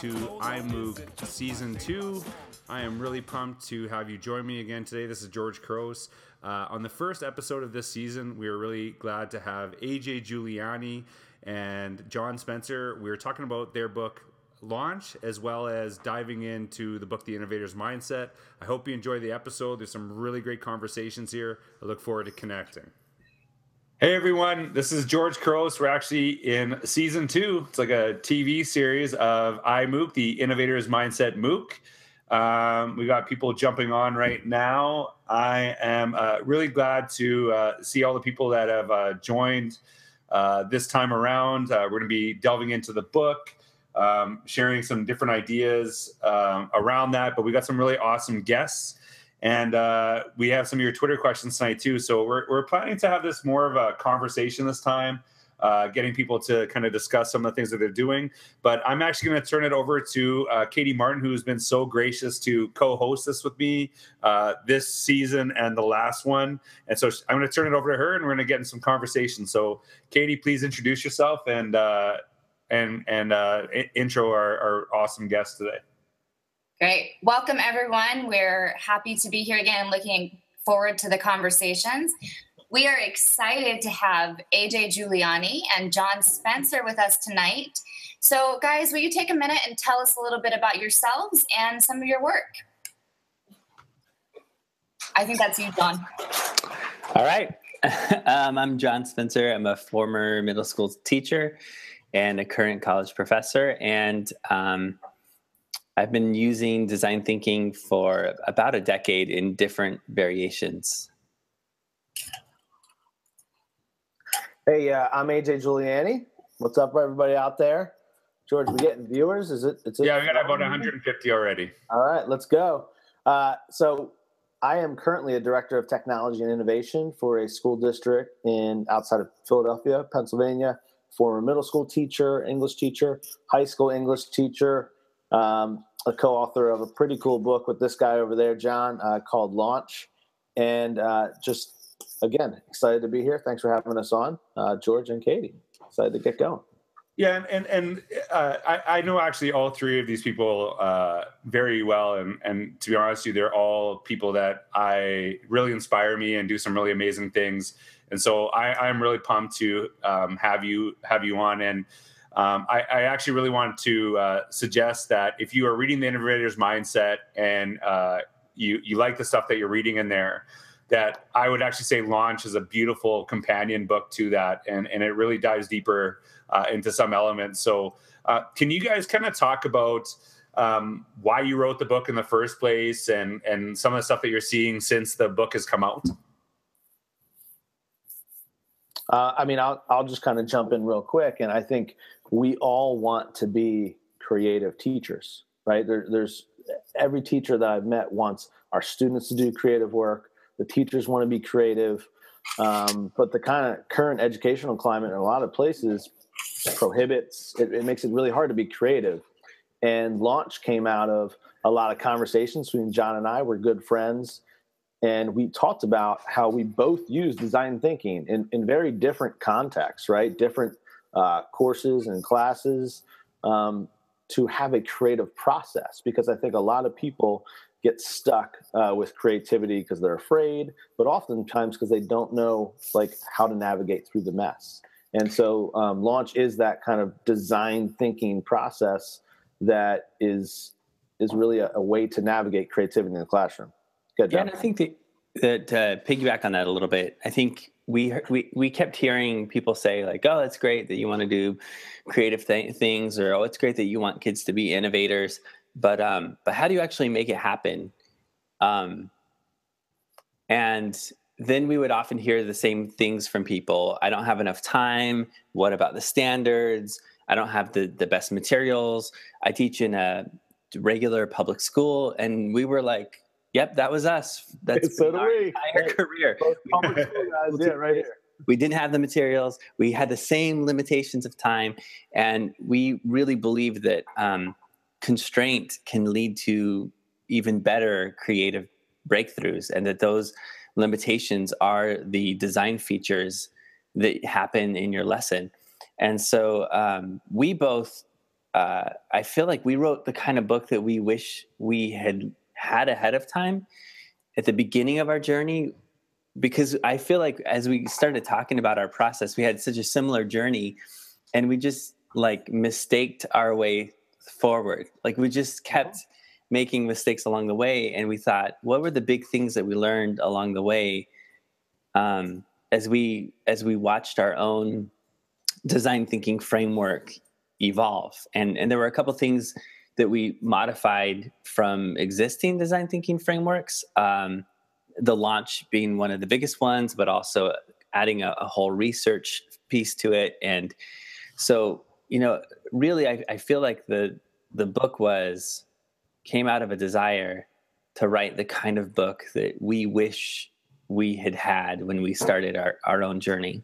to IMMOOC Season 2. I am really pumped to have you join me again today. This is George Couros. Uh, on the first episode of this season, we are really glad to have AJ Juliani and John Spencer. We were talking about their book launch as well as diving into the book The Innovator's Mindset. I hope you enjoy the episode. There's some really great conversations here. I look forward to connecting. Hey everyone, this is George Couros. We're actually in season two. It's like a TV series of IMMOOC, the Innovators Mindset MOOC. Um, we got people jumping on right now. I am uh, really glad to uh, see all the people that have uh, joined uh, this time around. Uh, we're going to be delving into the book, um, sharing some different ideas um, around that. But we got some really awesome guests. And uh, we have some of your Twitter questions tonight too. So we're, we're planning to have this more of a conversation this time, uh, getting people to kind of discuss some of the things that they're doing. But I'm actually going to turn it over to uh, Katie Martin, who's been so gracious to co-host this with me uh, this season and the last one. And so I'm going to turn it over to her, and we're going to get in some conversation. So Katie, please introduce yourself and uh, and and uh, intro our, our awesome guest today. Great. Welcome, everyone. We're happy to be here again, looking forward to the conversations. We are excited to have AJ Juliani and John Spencer with us tonight. So, guys, will you take a minute and tell us a little bit about yourselves and some of your work? I think that's you, John. All right. um, I'm John Spencer. I'm a former middle school teacher and a current college professor. And um, I've been using design thinking for about a decade in different variations. Hey, uh, I'm AJ Juliani. What's up, everybody out there? George, we getting viewers? Is it? It's yeah, we got about 150 already. All right, let's go. Uh, so, I am currently a director of technology and innovation for a school district in outside of Philadelphia, Pennsylvania. Former middle school teacher, English teacher, high school English teacher, um, a co-author of a pretty cool book with this guy over there, John, uh, called Launch, and uh, just again excited to be here. Thanks for having us on, uh, George and Katie. Excited to get going. Yeah, and and, uh, I, I know actually all three of these people uh, very well, and and to be honest you, they're all people that I really inspire me and do some really amazing things. And so I, I'm really pumped to um, have you have you on and um, I, I, actually really wanted to uh, suggest that if you are reading the innovator's mindset and uh, you you like the stuff that you're reading in there, that I would actually say launch is a beautiful companion book to that, and and it really dives deeper uh, into some elements. So, uh, can you guys kind of talk about? Um, why you wrote the book in the first place and and some of the stuff that you're seeing since the book has come out uh, I mean, I'll I'll just kind of jump in real quick, and I think we all want to be creative teachers, right? There, there's every teacher that I've met wants our students to do creative work. The teachers want to be creative, um, but the kind of current educational climate in a lot of places prohibits. It, it makes it really hard to be creative. And launch came out of a lot of conversations between John and I. We're good friends, and we talked about how we both use design thinking in, in very different contexts, right? Different uh, courses and classes um, to have a creative process because I think a lot of people get stuck uh, with creativity because they're afraid, but oftentimes because they don't know like how to navigate through the mess. And so um, launch is that kind of design thinking process that is is really a, a way to navigate creativity in the classroom. Good job. Yeah, and I think that, that to piggyback on that a little bit, I think we we we kept hearing people say like, "Oh, it's great that you want to do creative th- things," or "Oh, it's great that you want kids to be innovators." But um, but how do you actually make it happen? Um, and then we would often hear the same things from people. I don't have enough time. What about the standards? I don't have the the best materials. I teach in a regular public school, and we were like, Yep, that was us. That's so our we. entire career. guys, yeah, right here. We didn't have the materials. We had the same limitations of time, and we really believe that um, constraint can lead to even better creative breakthroughs, and that those limitations are the design features that happen in your lesson. And so um, we both uh, I feel like we wrote the kind of book that we wish we had had ahead of time at the beginning of our journey because I feel like as we started talking about our process, we had such a similar journey and we just like mistaked our way forward. Like we just kept making mistakes along the way. And we thought, what were the big things that we learned along the way? Um, as we, as we watched our own design thinking framework evolve. And, and there were a couple things that we modified from existing design thinking frameworks. Um, the launch being one of the biggest ones, but also adding a, a whole research piece to it. And so, you know, really, I, I feel like the the book was came out of a desire to write the kind of book that we wish we had had when we started our, our own journey.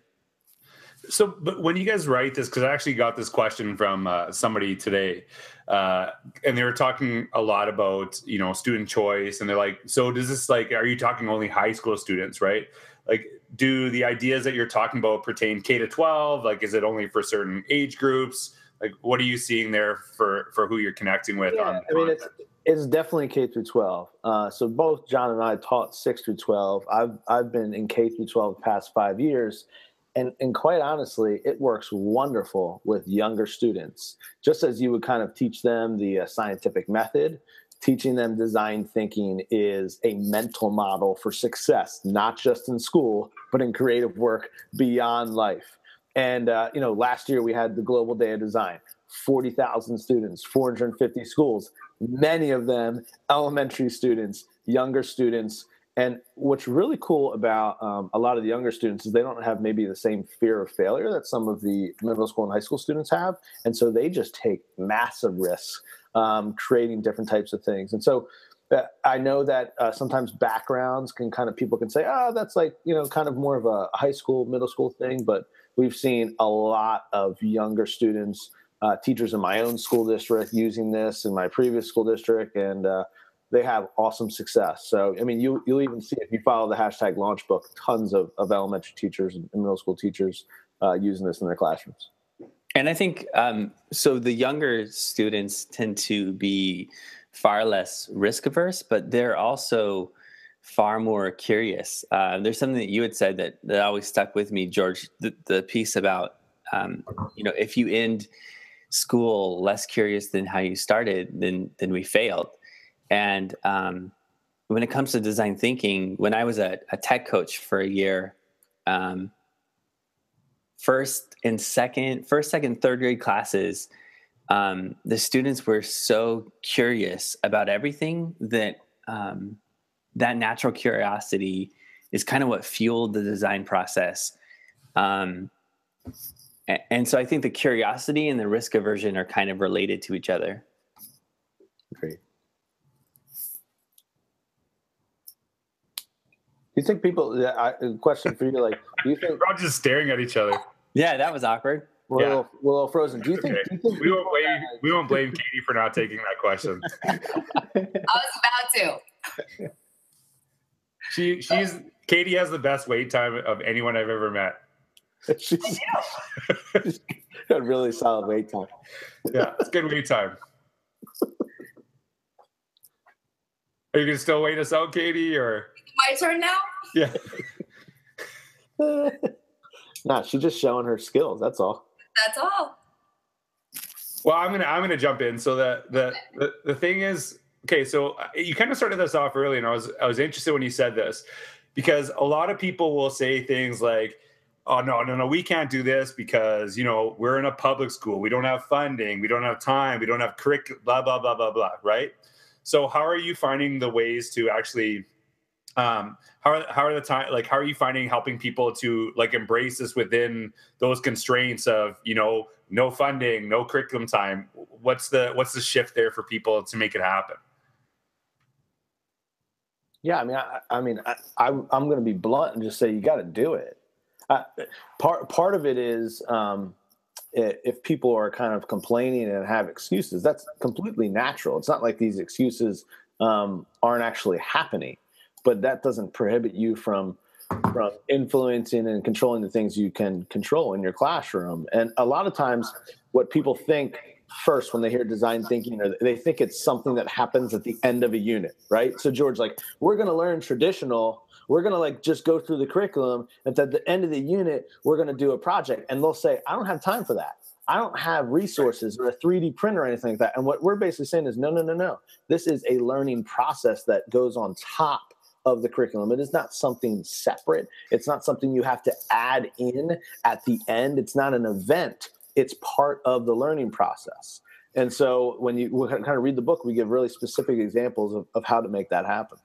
So, but when you guys write this, because I actually got this question from uh, somebody today, uh, and they were talking a lot about you know student choice, and they're like, so does this like, are you talking only high school students, right? Like, do the ideas that you're talking about pertain K to 12? Like, is it only for certain age groups? Like, what are you seeing there for for who you're connecting with? Yeah, I mean, it's it's definitely K through 12. Uh, so both John and I taught six through 12. I've I've been in K through 12 the past five years and and quite honestly it works wonderful with younger students. Just as you would kind of teach them the uh, scientific method teaching them design thinking is a mental model for success not just in school but in creative work beyond life. And uh, you know last year we had the global day of design 40,000 students 450 schools many of them elementary students younger students and what's really cool about um, a lot of the younger students is they don't have maybe the same fear of failure that some of the middle school and high school students have. And so they just take massive risks um, creating different types of things. And so uh, I know that uh, sometimes backgrounds can kind of people can say, oh, that's like, you know, kind of more of a high school, middle school thing. But we've seen a lot of younger students, uh, teachers in my own school district using this in my previous school district. And, uh, they have awesome success. So, I mean, you, you'll even see if you follow the hashtag launch book, tons of, of elementary teachers and middle school teachers uh, using this in their classrooms. And I think um, so. The younger students tend to be far less risk averse, but they're also far more curious. Uh, there's something that you had said that, that always stuck with me, George. The, the piece about um, you know if you end school less curious than how you started, then then we failed. And um, when it comes to design thinking, when I was a, a tech coach for a year, um, first and second, first, second, third grade classes, um, the students were so curious about everything that um, that natural curiosity is kind of what fueled the design process. Um, and so I think the curiosity and the risk aversion are kind of related to each other. Great. You think people? I, uh, question for you, like, do you think we're all just staring at each other? Yeah, that was awkward. We're, yeah. a, little, we're a little frozen. Do you think? Okay. Do you think we won't blame we won't blame Katie for not taking that question. I was about to. She she's Katie has the best wait time of anyone I've ever met. she's, she's got really solid wait time. Yeah, it's good wait time. Are you gonna still wait us out, Katie, or? My turn now? Yeah. nah, she's just showing her skills. That's all. That's all. Well, I'm gonna I'm gonna jump in. So the the the, the thing is, okay. So uh, you kind of started this off early, and I was I was interested when you said this because a lot of people will say things like, "Oh no, no, no, we can't do this because you know we're in a public school. We don't have funding. We don't have time. We don't have curriculum. Blah blah blah blah blah." Right. So how are you finding the ways to actually um, how are, how are the time like how are you finding helping people to like embrace this within those constraints of you know no funding no curriculum time? What's the what's the shift there for people to make it happen? Yeah i mean i, I mean I, I, am going to be blunt and just say you got to do it. I, part part of it is um, if people are kind of complaining and have excuses that's completely natural. It's not like these excuses um, aren't actually happening but that doesn't prohibit you from from influencing and controlling the things you can control in your classroom. And a lot of times, what people think first when they hear design thinking or they think it's something that happens at the end of a unit, right? So George, like, we're going to learn traditional. We're going to like just go through the curriculum, and at the end of the unit, we're going to do a project. And they'll say, I don't have time for that. I don't have resources or a 3D printer or anything like that. And what we're basically saying is, no, no, no, no. This is a learning process that goes on top of the curriculum. It is not something separate. It's not something you have to add in at the end. It's not an event. It's part of the learning process. And so when you kind of read the book, we give really specific examples of, of how to make that happen.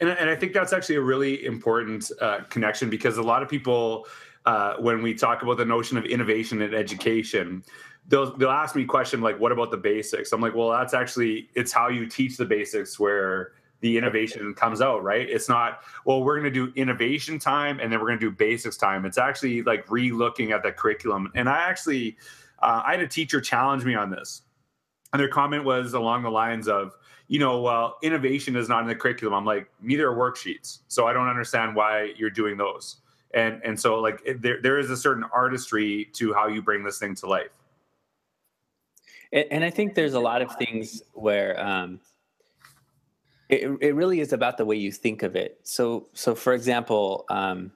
And, and I think that's actually a really important uh, connection because a lot of people, uh, when we talk about the notion of innovation in education, they'll they'll ask me question like, "What about the basics?" I'm like, "Well, that's actually it's how you teach the basics where the innovation comes out, right? It's not, well, we're going to do innovation time and then we're going to do basics time. It's actually like re-looking at the curriculum. And I actually, uh, I had a teacher challenge me on this, and their comment was along the lines of, you know, well, innovation is not in the curriculum. I'm like, neither are worksheets, so I don't understand why you're doing those. And and so like there there is a certain artistry to how you bring this thing to life. And, and I think there's a lot of things where. Um, it, it really is about the way you think of it. So, so for example, um,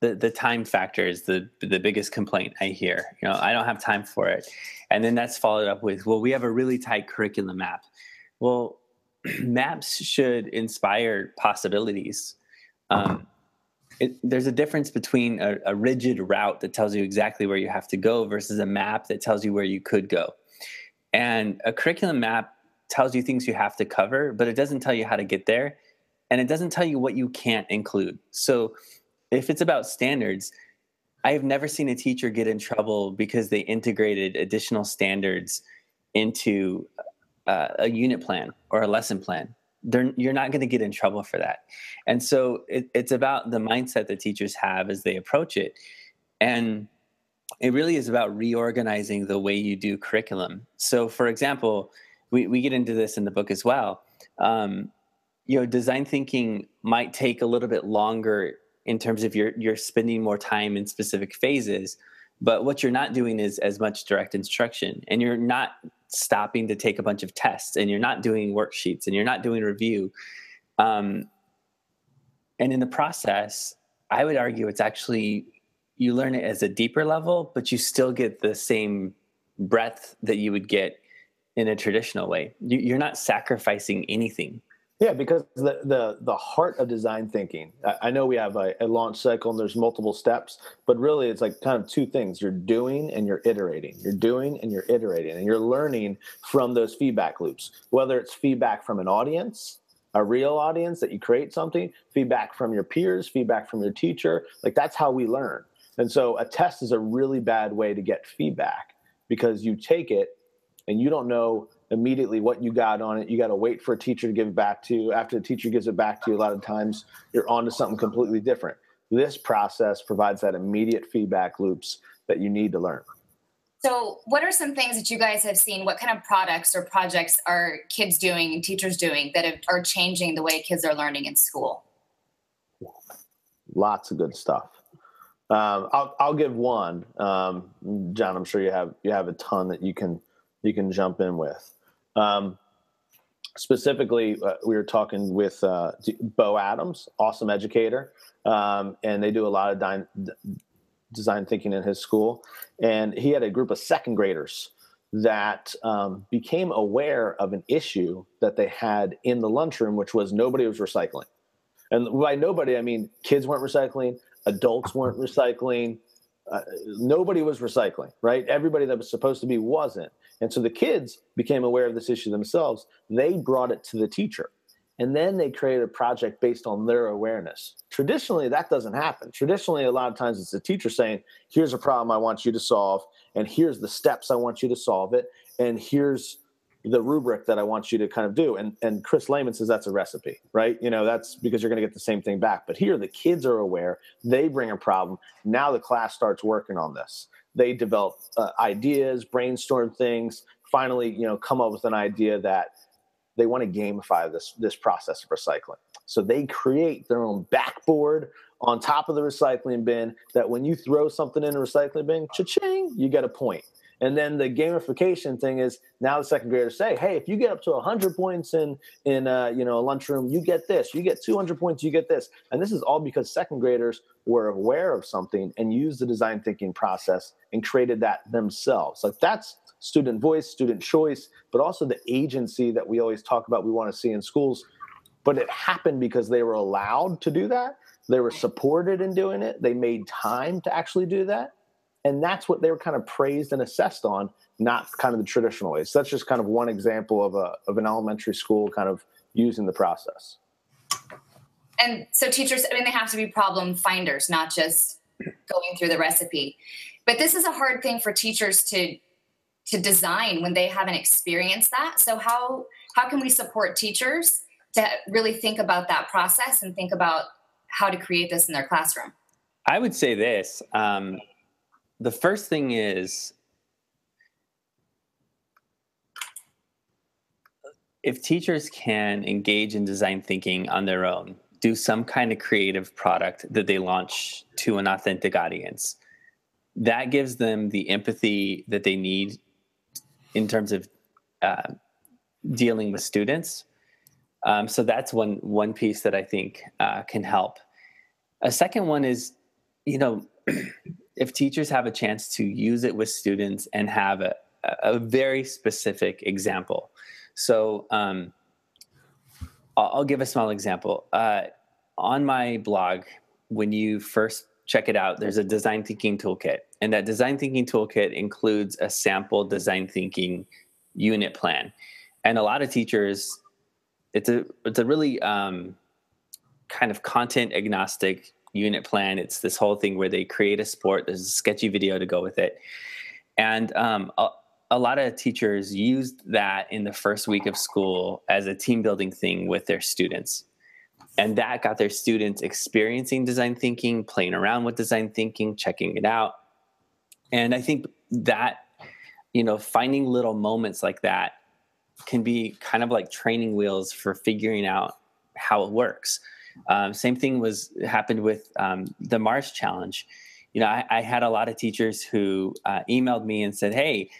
the the time factor is the the biggest complaint I hear. You know, I don't have time for it, and then that's followed up with, well, we have a really tight curriculum map. Well, maps should inspire possibilities. Um, it, there's a difference between a, a rigid route that tells you exactly where you have to go versus a map that tells you where you could go. And a curriculum map tells you things you have to cover, but it doesn't tell you how to get there. And it doesn't tell you what you can't include. So if it's about standards, I have never seen a teacher get in trouble because they integrated additional standards into uh, a unit plan or a lesson plan. They're, you're not going to get in trouble for that. And so it, it's about the mindset that teachers have as they approach it. And it really is about reorganizing the way you do curriculum. So, for example, we, we get into this in the book as well. Um, you know, design thinking might take a little bit longer in terms of you're you're spending more time in specific phases, but what you're not doing is as much direct instruction, and you're not stopping to take a bunch of tests, and you're not doing worksheets, and you're not doing review. Um, and in the process, I would argue it's actually you learn it as a deeper level, but you still get the same breadth that you would get in a traditional way. You're not sacrificing anything. Yeah, because the the the heart of design thinking. I know we have a, a, launch cycle and there's multiple steps, but really it's like kind of two things. You're doing and you're iterating. You're doing and you're iterating, and you're learning from those feedback loops. Whether it's feedback from an audience, a real audience that you create something, feedback from your peers, feedback from your teacher. Like that's how we learn. And so a test is a really bad way to get feedback because you take it and you don't know immediately what you got on it. You got to wait for a teacher to give it back to you. After the teacher gives it back to you, a lot of times you're on to something completely different. This process provides that immediate feedback loops that you need to learn. So, what are some things that you guys have seen? What kind of products or projects are kids doing and teachers doing that have, are changing the way kids are learning in school? Lots of good stuff. Um, I'll, I'll give one, um, John. I'm sure you have you have a ton that you can you can jump in with. Um, specifically, uh, we were talking with uh, Bo Adams, awesome educator, um, and they do a lot of di- design thinking in his school. And he had a group of second graders that um, became aware of an issue that they had in the lunchroom, which was nobody was recycling. And by nobody, I mean kids weren't recycling, adults weren't recycling, uh, nobody was recycling, right? Everybody that was supposed to be wasn't. And so the kids became aware of this issue themselves. They brought it to the teacher. And then they created a project based on their awareness. Traditionally, that doesn't happen. Traditionally, a lot of times it's the teacher saying, Here's a problem I want you to solve, and here's the steps I want you to solve it, and here's the rubric that I want you to kind of do. And and Chris Lehmann says that's a recipe, right? You know, that's because you're going to get the same thing back. But here, the kids are aware. They bring a problem. Now the class starts working on this they develop uh, ideas, brainstorm things, finally, you know, come up with an idea that they want to gamify this this process of recycling. So they create their own backboard on top of the recycling bin that when you throw something in a recycling bin, cha-ching, you get a point. And then the gamification thing is now the second graders say, "Hey, if you get up to 100 points in in uh, you know a lunchroom, you get this. You get 200 points, you get this." And this is all because second graders were aware of something and used the design thinking process and created that themselves. Like that's student voice, student choice, but also the agency that we always talk about we want to see in schools. But it happened because they were allowed to do that. They were supported in doing it. They made time to actually do that and that's what they were kind of praised and assessed on not kind of the traditional ways. So that's just kind of one example of a of an elementary school kind of using the process. And so teachers i mean they have to be problem finders not just going through the recipe. But this is a hard thing for teachers to to design when they haven't experienced that. So how how can we support teachers to really think about that process and think about how to create this in their classroom? I would say this um, the first thing is if teachers can engage in design thinking on their own, do some kind of creative product that they launch to an authentic audience, that gives them the empathy that they need in terms of uh, dealing with students. Um, so that's one one piece that I think uh, can help. A second one is, you know, if teachers have a chance to use it with students and have a, a very specific example. So um, I'll, give a small example. Uh, on my blog, when you first check it out, there's a design thinking toolkit. And that design thinking toolkit includes a sample design thinking unit plan. And a lot of teachers, it's a it's a really um, kind of content agnostic unit plan. It's this whole thing where they create a sport. There's a sketchy video to go with it, and um, a, a, lot of teachers used that in the first week of school as a team building thing with their students, and that got their students experiencing design thinking, playing around with design thinking, checking it out, and I think that you know finding little moments like that can be kind of like training wheels for figuring out how it works um, same thing was happened with um, the Mars challenge. You know, I, I, had a lot of teachers who uh, emailed me and said, "Hey,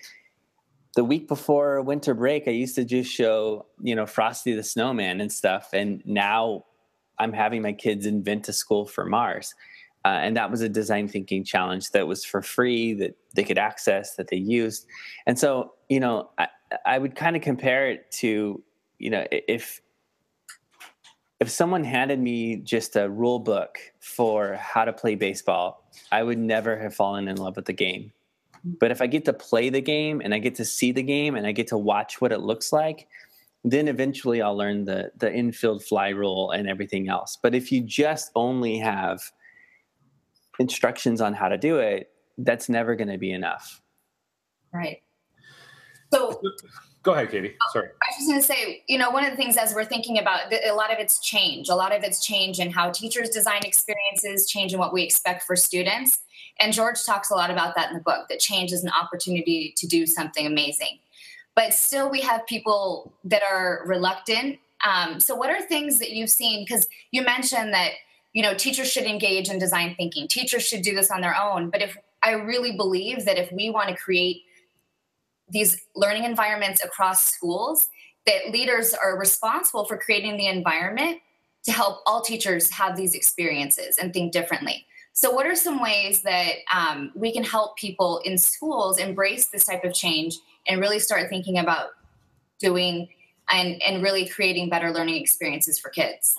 the week before winter break, I used to just show you know Frosty the Snowman and stuff, and now I'm having my kids invent a school for Mars." Uh, and that was a design thinking challenge that was for free that they could access that they used and so you know i, I would kind of compare it to you know if if someone handed me just a rule book for how to play baseball, I would never have fallen in love with the game. But if I get to play the game and I get to see the game and I get to watch what it looks like, then eventually I'll learn the the infield fly rule and everything else. But if you just only have instructions on how to do it, that's never going to be enough. Right. So Go ahead, Katie. Oh, Sorry. I was just going to say, you know, one of the things as we're thinking about a lot of it's change. A lot of it's change in how teachers design experiences, change in what we expect for students. And George talks a lot about that in the book that change is an opportunity to do something amazing. But still, we have people that are reluctant. Um, so, what are things that you've seen? Because you mentioned that you know teachers should engage in design thinking. Teachers should do this on their own. But if I really believe that if we want to create these learning environments across schools that leaders are responsible for creating the environment to help all teachers have these experiences and think differently. So what are some ways that um, we can help people in schools embrace this type of change and really start thinking about doing and, and really creating better learning experiences for kids?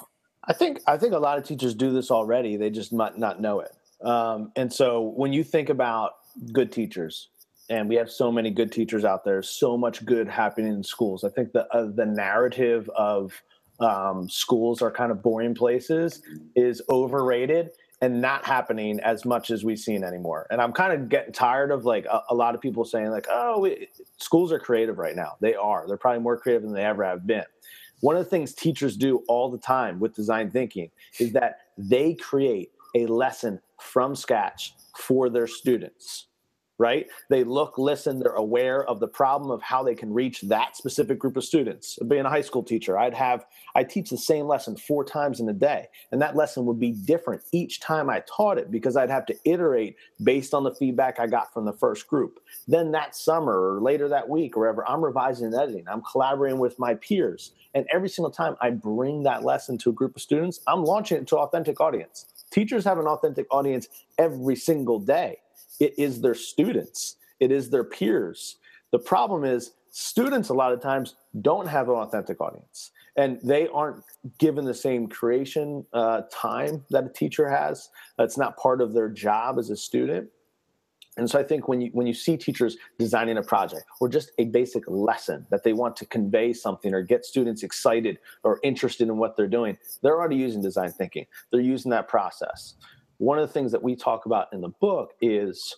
I think i think a lot of teachers do this already. They just might not know it. Um, and so when you think about good teachers and we have so many good teachers out there so much good happening in schools. I think the uh, the narrative of um, schools are kind of boring places is overrated and not happening as much as we've seen anymore. And i'm kind of getting tired of like a, a lot of people saying like oh we, schools are creative right now. They are. They're probably more creative than they ever have been. One of the things teachers do all the time with design thinking is that they create a lesson from scratch for their students right? They look, listen, they're aware of the problem of how they can reach that specific group of students. Being a high school teacher, I'd have, I teach the same lesson four times in a day. And that lesson would be different each time I taught it because I'd have to iterate based on the feedback I got from the first group. Then that summer or later that week or wherever, I'm revising and editing. I'm collaborating with my peers. And every single time I bring that lesson to a group of students, I'm launching it to authentic audience. Teachers have an authentic audience every single day it is their students, it is their peers. The problem is, students a lot of times don't have an authentic audience and they aren't given the same creation uh, time that a teacher has. That's not part of their job as a student. And so I think when you when you see teachers designing a project or just a basic lesson that they want to convey something or get students excited or interested in what they're doing, they're already using design thinking. They're using that process one of the things that we talk about in the book is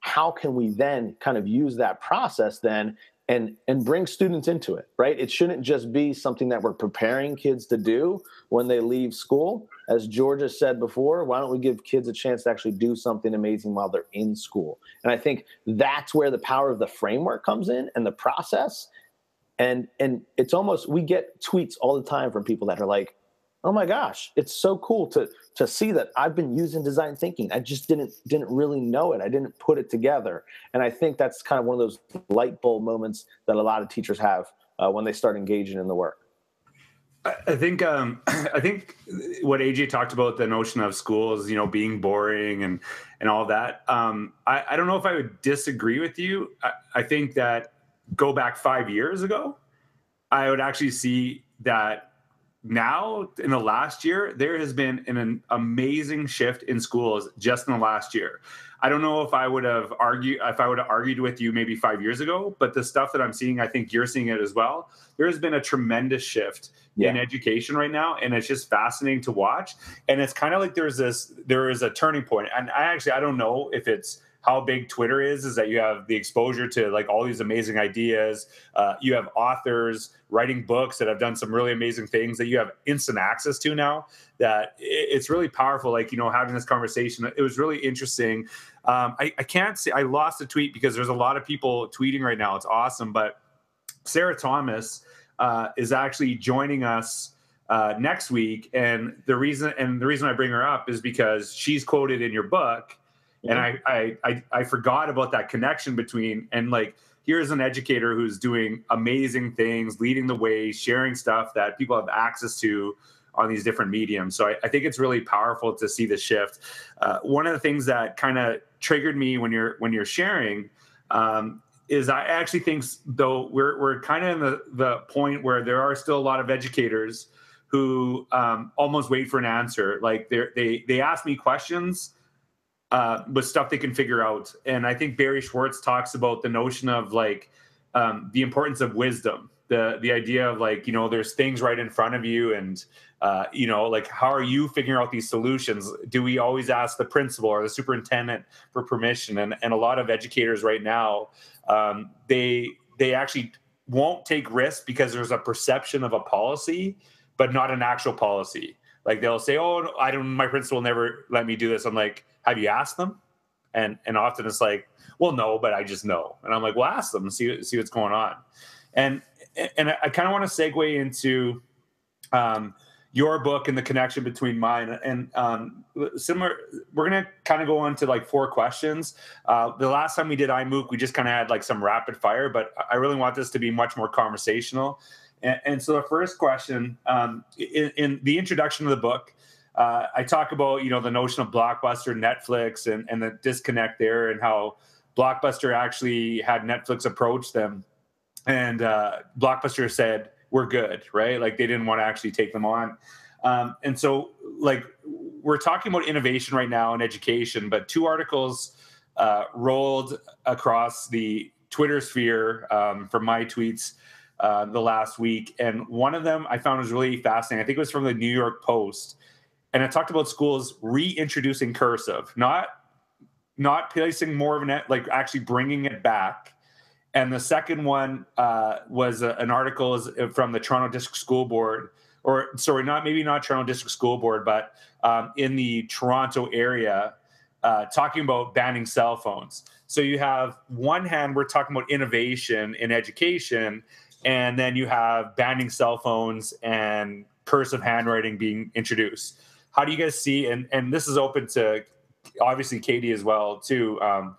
how can we then kind of use that process then and and bring students into it right? It shouldn't just be something that we're preparing kids to do when they leave school. As georgia said before why don't we give kids a chance to actually do something amazing while they're in school? And i think that's where the power of the framework comes in and the process. And and it's almost we get tweets all the time from people that are like oh my gosh it's so cool to to see that i've been using design thinking i just didn't didn't really know it i didn't put it together and i think that's kind of one of those light bulb moments that a lot of teachers have uh, when they start engaging in the work I think um, I think what AJ talked about the notion of schools, you know, being boring and and all that. Um, I, I don't know if I would disagree with you. I, I think that go back five years ago, I would actually see that now in the last year there has been an, an, amazing shift in schools just in the last year. I don't know if i would have argued if i would have argued with you maybe five years ago but the stuff that i'm seeing i think you're seeing it as well. There has been a tremendous shift yeah. in education right now and it's just fascinating to watch. And it's kind of like there's this there is a turning point. And i actually i don't know if it's how big Twitter is, is that you have the exposure to like all these amazing ideas. Uh, you have authors writing books that have done some really amazing things that you have instant access to now. That it's really powerful. Like you know, having this conversation, it was really interesting. Um, I, I can't say I lost a tweet because there's a lot of people tweeting right now. It's awesome, but Sarah Thomas uh, is actually joining us. Uh, next week. And the reason and the reason I bring her up is because she's quoted in your book and I, I, I I forgot about that connection between and like here's an educator who's doing amazing things, leading the way, sharing stuff that people have access to on these different mediums. So I, I think it's really powerful to see the shift. Uh, one of the things that kind of triggered me when you're when you're sharing um, is I actually think though we're we're kind of in the the point where there are still a lot of educators who um, almost wait for an answer. Like they they they ask me questions uh, with stuff they can figure out. And I think Barry Schwartz talks about the notion of like um, the importance of wisdom, the the idea of like you know there's things right in front of you, and uh, you know like how are you figuring out these solutions? Do we always ask the principal or the superintendent for permission? And and a lot of educators right now um, they they actually won't take risks because there's a perception of a policy, but not an actual policy. Like they'll say, "Oh, I don't. My principal never let me do this." I'm like, "Have you asked them?" And and often it's like, "Well, no, but I just know." And I'm like, "Well, ask them see see what's going on." And and I kind of want to segue into um, your book and the connection between mine and um, similar. We're gonna kind of go on to like four questions. Uh, the last time we did IMMOOC, we just kind of had like some rapid fire, but I really want this to be much more conversational. And, and so the first question um, in, in, the introduction of the book, uh, I talk about you know the notion of Blockbuster, Netflix, and, and the disconnect there, and how Blockbuster actually had Netflix approach them, and uh, Blockbuster said we're good, right? Like they didn't want to actually take them on. Um, and so, like, we're talking about innovation right now in education, but two articles uh, rolled across the Twitter sphere um, from my tweets uh, the last week, and one of them I found was really fascinating. I think it was from the New York Post, and it talked about schools reintroducing cursive, not not placing more of an like actually bringing it back. And the second one uh, was a, an article from the Toronto District School Board, or sorry, not maybe not Toronto District School Board, but um, in the Toronto area, uh, talking about banning cell phones. So you have one hand, we're talking about innovation in education, and then you have banning cell phones and cursive handwriting being introduced. How do you guys see? And and this is open to obviously Katie as well too. Um,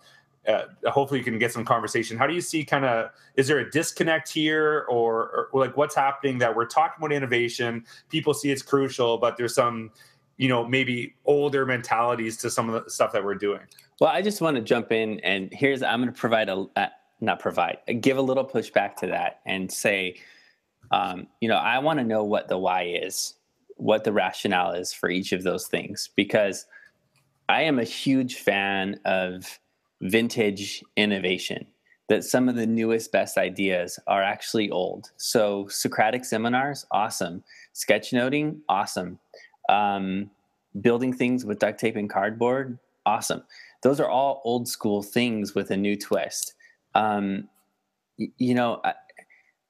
uh, hopefully you can get some conversation. How do you see kind of is there a disconnect here or, or, like what's happening that we're talking about innovation? People see it's crucial, but there's some you know maybe older mentalities to some of the stuff that we're doing. Well, I just want to jump in and here's I'm going to provide a uh, not provide give a little pushback to that and say, um, you know, I want to know what the why is, what the rationale is for each of those things because I am a huge fan of vintage innovation that some of the newest best ideas are actually old. So socratic seminars awesome. Sketchnoting awesome. Um, building things with duct tape and cardboard awesome. Those are all old school things with a new twist. Um, you know I,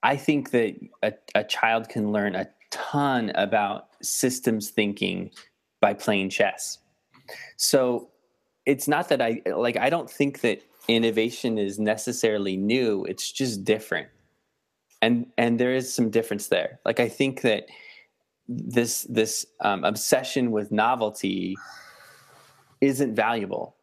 I think that a, a child can learn a ton about systems thinking by playing chess so it's not that I like I don't think that innovation is necessarily new. It's just different. And and there is some difference there. Like I think that this this um, obsession with novelty isn't valuable.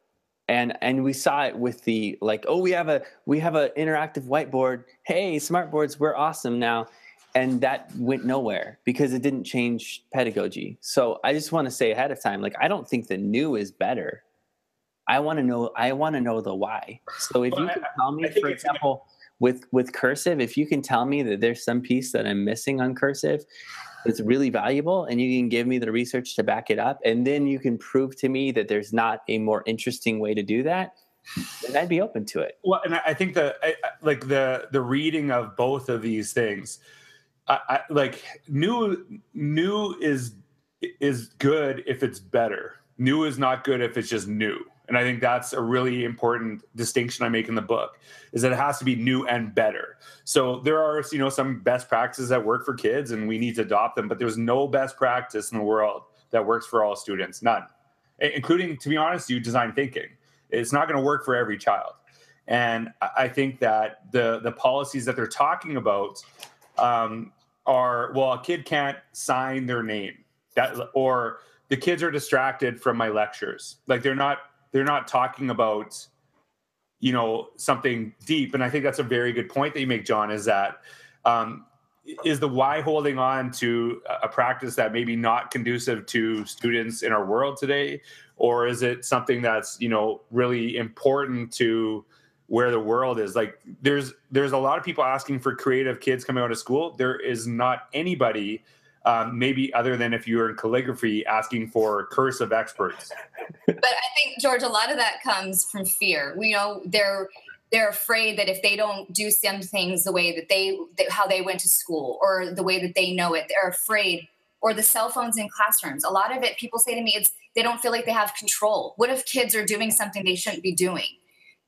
And and we saw it with the like oh we have a we have an interactive whiteboard. Hey, smart boards, we're awesome now. And that went nowhere because it didn't change pedagogy. So I just want to say ahead of time, like I don't think the new is better. I want to know. I want to know the why. So if well, you can tell me, for example, with with cursive, if you can tell me that there's some piece that I'm missing on cursive that's really valuable, and you can give me the research to back it up, and then you can prove to me that there's not a more interesting way to do that, then I'd be open to it. Well, and I think that like the the reading of both of these things, I, I, like new new is is good if it's better. New is not good if it's just new. And i think that's a really important distinction i make in the book is that it has to be new and better. So there are you know some best practices that work for kids and we need to adopt them but there's no best practice in the world that works for all students. None. Including to be honest you design thinking. It's not going to work for every child. And i think that the the policies that they're talking about um, are well a kid can't sign their name. That or the kids are distracted from my lectures. Like they're not they're not talking about you know something deep. And i think that's a very good point that you make john is that um, is the why holding on to a practice that maybe not conducive to students in our world today? Or is it something that's you know really important to where the world is like there's there's a lot of people asking for creative kids coming out of school there is not anybody um, maybe other than if you're in calligraphy asking for cursive experts. but I think George, a lot of that comes from fear. We know they're they're afraid that if they don't do some things the way that they that how they went to school or the way that they know it, they're afraid. Or the cell phones in classrooms. A lot of it, people say to me, it's they don't feel like they have control. What if kids are doing something they shouldn't be doing?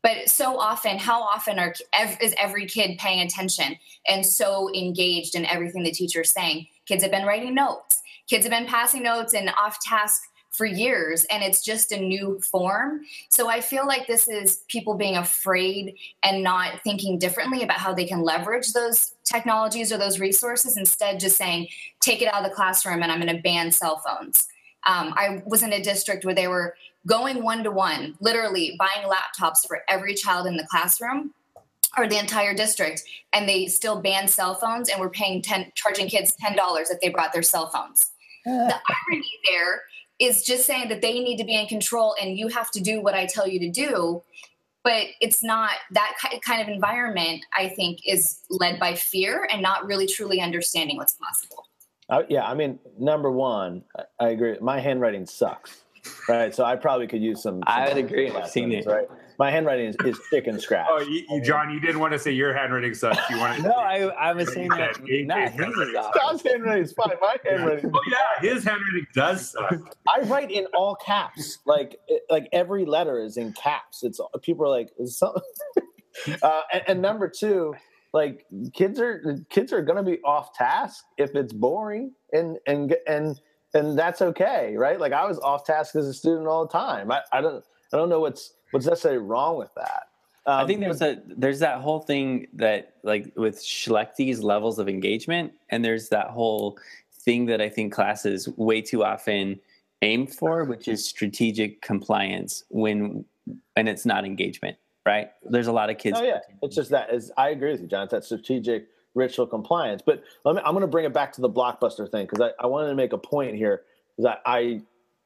But so often how often are is every kid paying attention and so engaged in everything the teacher's saying? Kids have been writing notes. Kids have been passing notes and off task for years and it's just a new form. So i feel like this is people being afraid and not thinking differently about how they can leverage those technologies or those resources instead just saying take it out of the classroom and i'm going to ban cell phones. Um, i was in a district where they were going one to one, literally buying laptops for every child in the classroom or the entire district, and they still banned cell phones and were paying 10, charging kids $10 if they brought their cell phones. the irony there is just saying that they need to be in control and you have to do what I tell you to do. But it's not that kind of environment, I think, is led by fear and not really truly understanding what's possible. Uh, yeah, I mean, number one, I agree. My handwriting sucks right? So I probably could use some. some I would agree. I've seen it. Right. My handwriting is, is chicken scratch. Oh, you, you, John, you didn't want to say your handwriting sucks. You wanted. no, I, I was saying that. Nah, his John's handwriting is fine. My handwriting. Oh yeah, his handwriting does suck. I write in all caps. Like like every letter is in caps. It's people are like something. uh, and, and number two, like kids are kids are going to be off task if it's boring and and and and that's okay, right? Like I was off task as a student all the time. I, I don't I don't know what's what's necessarily wrong with that. Um, I think there's a there's that whole thing that like with Schlechty's levels of engagement, and there's that whole thing that I think classes way too often aim for, which is strategic compliance when and it's not engagement, right? There's a lot of kids. Oh yeah, it's just that. Is I agree with you, John. It's that strategic ritual compliance. But me, I'm going to bring it back to the blockbuster thing because I, I wanted to make a point here I, I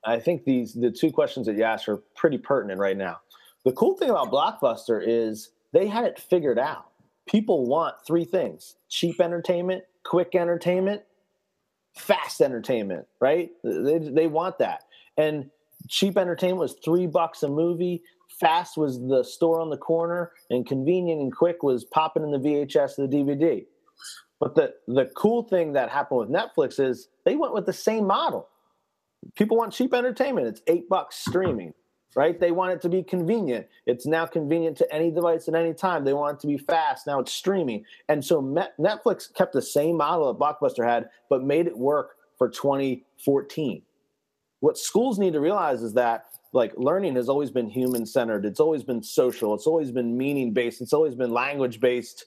I think these the two questions that you asked are pretty pertinent right now. The cool thing about Blockbuster is they had it figured out. People want three things: cheap entertainment, quick entertainment, fast entertainment. Right? They they want that. And cheap entertainment was three bucks a movie. Fast was the store on the corner, and convenient and quick was popping in the VHS or the DVD. But the the cool thing that happened with Netflix is they went with the same model. People want cheap entertainment. It's eight bucks streaming, right? They want it to be convenient. It's now convenient to any device at any time. They want it to be fast. Now it's streaming. And so Netflix kept the same model that Blockbuster had, but made it work for 2014. What schools need to realize is that like learning has always been human centered. It's always been social. It's always been meaning based. It's always been language based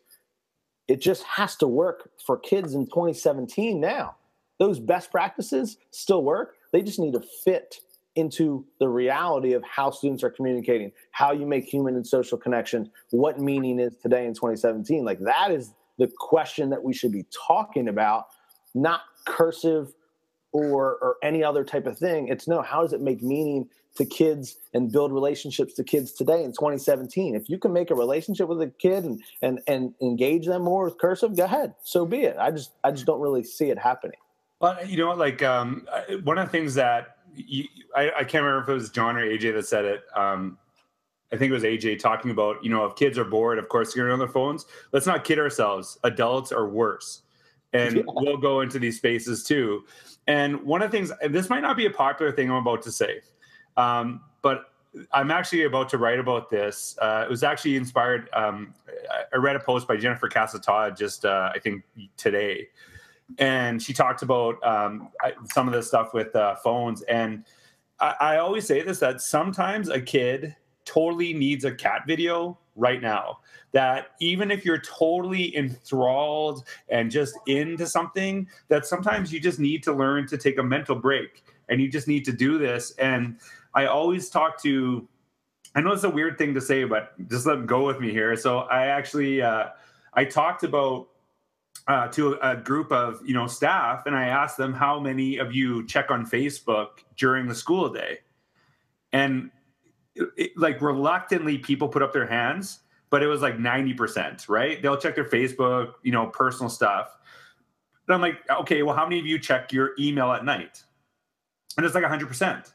it just has to work for kids in 2017 now. Those best practices still work. They just need to fit into the reality of how students are communicating, how you make human and social connections, what meaning is today in 2017. Like that is the question that we should be talking about, not cursive or or any other type of thing. It's no, how does it make meaning to kids and build relationships to kids today in 2017. If you can make a relationship with a kid and and and engage them more with cursive, go ahead. So be it. I just I just don't really see it happening. Well, you know, like um, one of the things that you, I, I, can't remember if it was John or AJ that said it. Um, I think it was AJ talking about, you know, if kids are bored, of course, they're on their phones. Let's not kid ourselves. Adults are worse. And yeah. we'll go into these spaces too. And one of the things, this might not be a popular thing I'm about to say, um, but I'm actually about to write about this. Uh, it was actually inspired. Um, I read a post by Jennifer Casa-Todd just, uh, I think, today. And she talked about um, some of the stuff with uh, phones. And I, I always say this that sometimes a kid totally needs a cat video right now. That even if you're totally enthralled and just into something, that sometimes you just need to learn to take a mental break and you just need to do this. And I always talk to. I know it's a weird thing to say, but just let them go with me here. So I actually uh, I talked about uh, to a, group of you know staff, and I asked them how many of you check on Facebook during the school day, and it, like reluctantly people put up their hands, but it was like ninety percent, right? They'll check their Facebook, you know, personal stuff. And I'm like, okay, well, how many of you check your email at night? And it's like hundred percent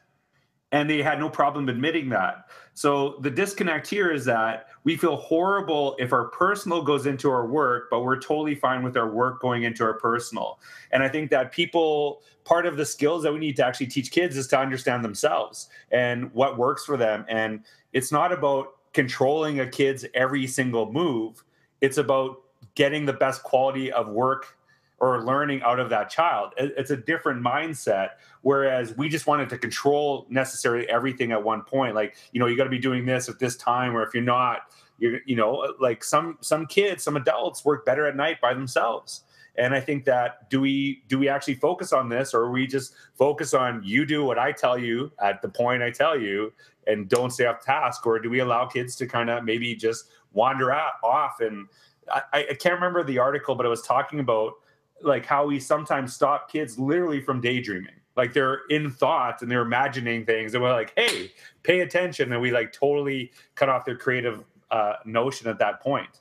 and they had no problem admitting that. So the disconnect here is that we feel horrible if our personal goes into our work, but we're totally fine with our work going into our personal. And I think that people, part of the skills that we need to actually teach kids is to understand themselves and what works for them. And it's not about controlling a kid's every single move, it's about getting the best quality of work or learning out of that child. It's a different mindset. Whereas we just wanted to control necessarily everything at one point. Like, you know, you got to be doing this at this time, or if you're not, you're, you know, like some some kids, some adults work better at night by themselves. And I think that do we do we actually focus on this, or we just focus on you do what I tell you at the point I tell you, and don't stay off task, or do we allow kids to kind of maybe just wander out, off and I, I, can't remember the article, but it was talking about like how we sometimes stop kids literally from daydreaming. Like they're in thought and they're imagining things and we're like hey pay attention. And we like totally cut off their creative uh, notion at that point.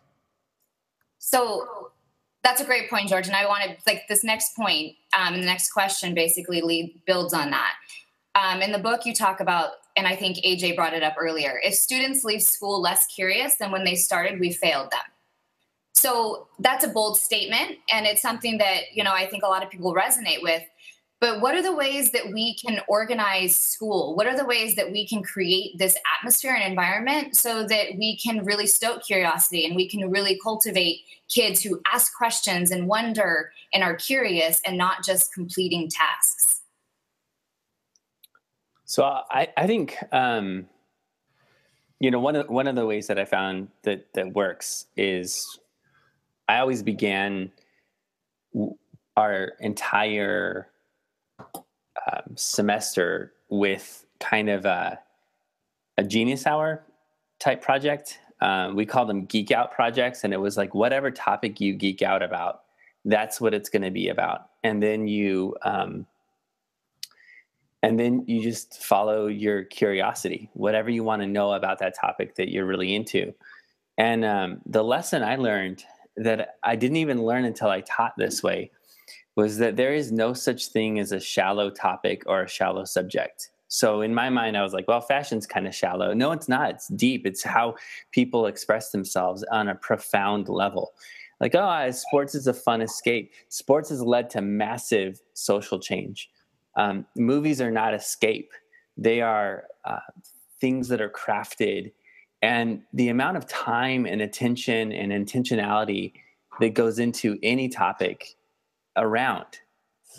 So that's a great point george. And i wanted like this next point um, and the next question basically lead, builds on that. Um, in the book you talk about and i think aj brought it up earlier if students leave school less curious than when they started we failed them so that's a bold statement and it's something that you know i think a lot of people resonate with. But what are the ways that we can organize school? What are the ways that we can create this atmosphere and environment so that we can really stoke curiosity and we can really cultivate kids who ask questions and wonder and are curious and not just completing tasks? So i, I think um, you know, one of one of the ways that I found that that works is I always began our entire um, semester with kind of a, a genius hour type project. Um, we call them geek out projects, and it was like whatever topic you geek out about, that's what it's going to be about. And then you um, and then you just follow your curiosity whatever you want to know about that topic that you're really into and um, the lesson i learned that i didn't even learn until i taught this way was that there is no such thing as a shallow topic or a shallow subject. So in my mind i was like well fashion's kind of shallow. No it's not. It's deep. It's how people express themselves on a profound level. Like oh sports is a fun escape. Sports has led to massive social change. Um, movies are not escape, they are uh, things that are crafted. And the amount of time and attention and intentionality that goes into any topic around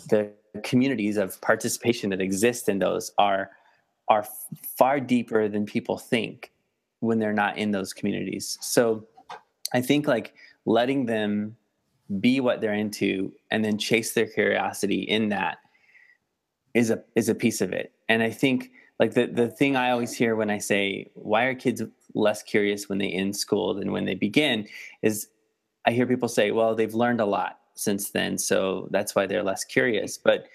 the communities of participation that exist in those are are far deeper than people think when they're not in those communities. So I think like letting them be what they're into and then chase their curiosity in that is a is a piece of it. And I think like the the thing I always hear when I say why are kids less curious when they end school than when they begin is I hear people say, well, they've learned a lot since then, so that's why they're less curious. But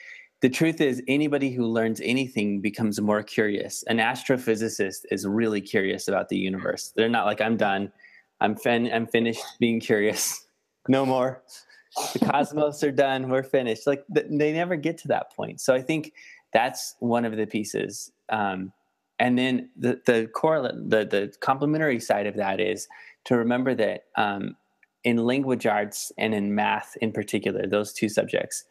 the truth is anybody who learns anything becomes more curious. An astrophysicist is really curious about the universe. They're not like I'm done. I'm fin- I'm finished being curious. No more the cosmos are done we're finished like they never get to that point so i think that's one of the pieces um, and then the the correlate the the complementary side of that is to remember that um, in language arts and in math in particular those two subjects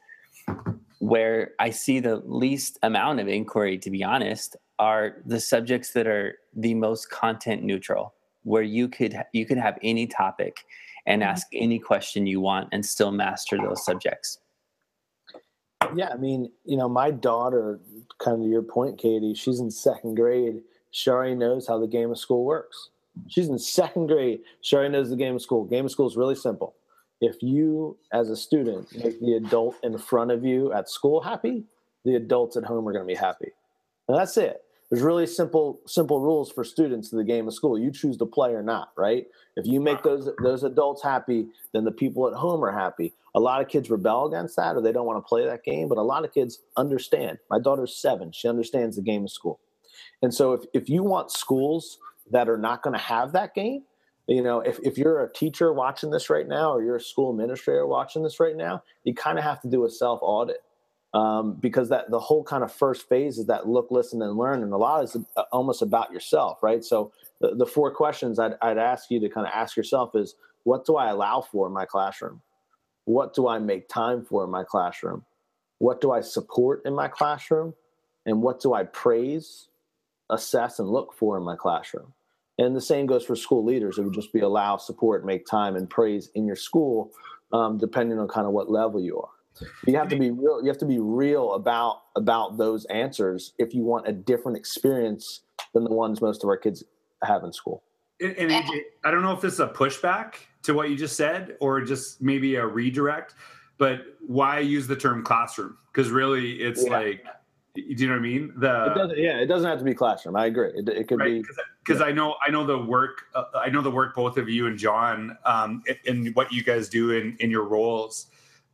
where i see the least amount of inquiry to be honest are the subjects that are the most content neutral where you could you could have any topic and mm-hmm. ask any question you want and still master those subjects. Yeah, I mean, you know, my daughter, kind of your point, Katie, she's in second grade. She already knows how the game of school works. She's in second grade. She already knows the game of school. Game of school is really simple. If you, as a student, make the adult in front of you at school happy, the adults at home are going to be happy. And that's it there's really simple simple rules for students in the game of school. You choose to play or not, right? If you make those those adults happy, then the people at home are happy. A lot of kids rebel against that or they don't want to play that game, but a lot of kids understand. My daughter's 7, she understands the game of school. And so if if you want schools that are not going to have that game, you know, if, if you're a teacher watching this right now or you're a school administrator watching this right now, you kind of have to do a self audit um, because that the whole kind of first phase is that look, listen, and learn, and a lot is uh, almost about yourself, right? So the, the four questions I'd, I'd ask you to kind of ask yourself is, what do I allow for in my classroom? What do I make time for in my classroom? What do I support in my classroom? And what do I praise, assess, and look for in my classroom? And the same goes for school leaders. It would just be allow, support, make time, and praise in your school, um, depending on kind of what level you are you have to be real you have to be real about about those answers if you want a different experience than the ones most of our kids have in school and, and AJ, i don't know if this is a pushback to what you just said or just maybe a redirect but why use the term classroom because really it's yeah. like do you know what I mean? The it yeah, it doesn't have to be classroom. I agree. It, it could right? be because yeah. I know I know the work uh, I know the work both of you and John um, and what you guys do in in your roles.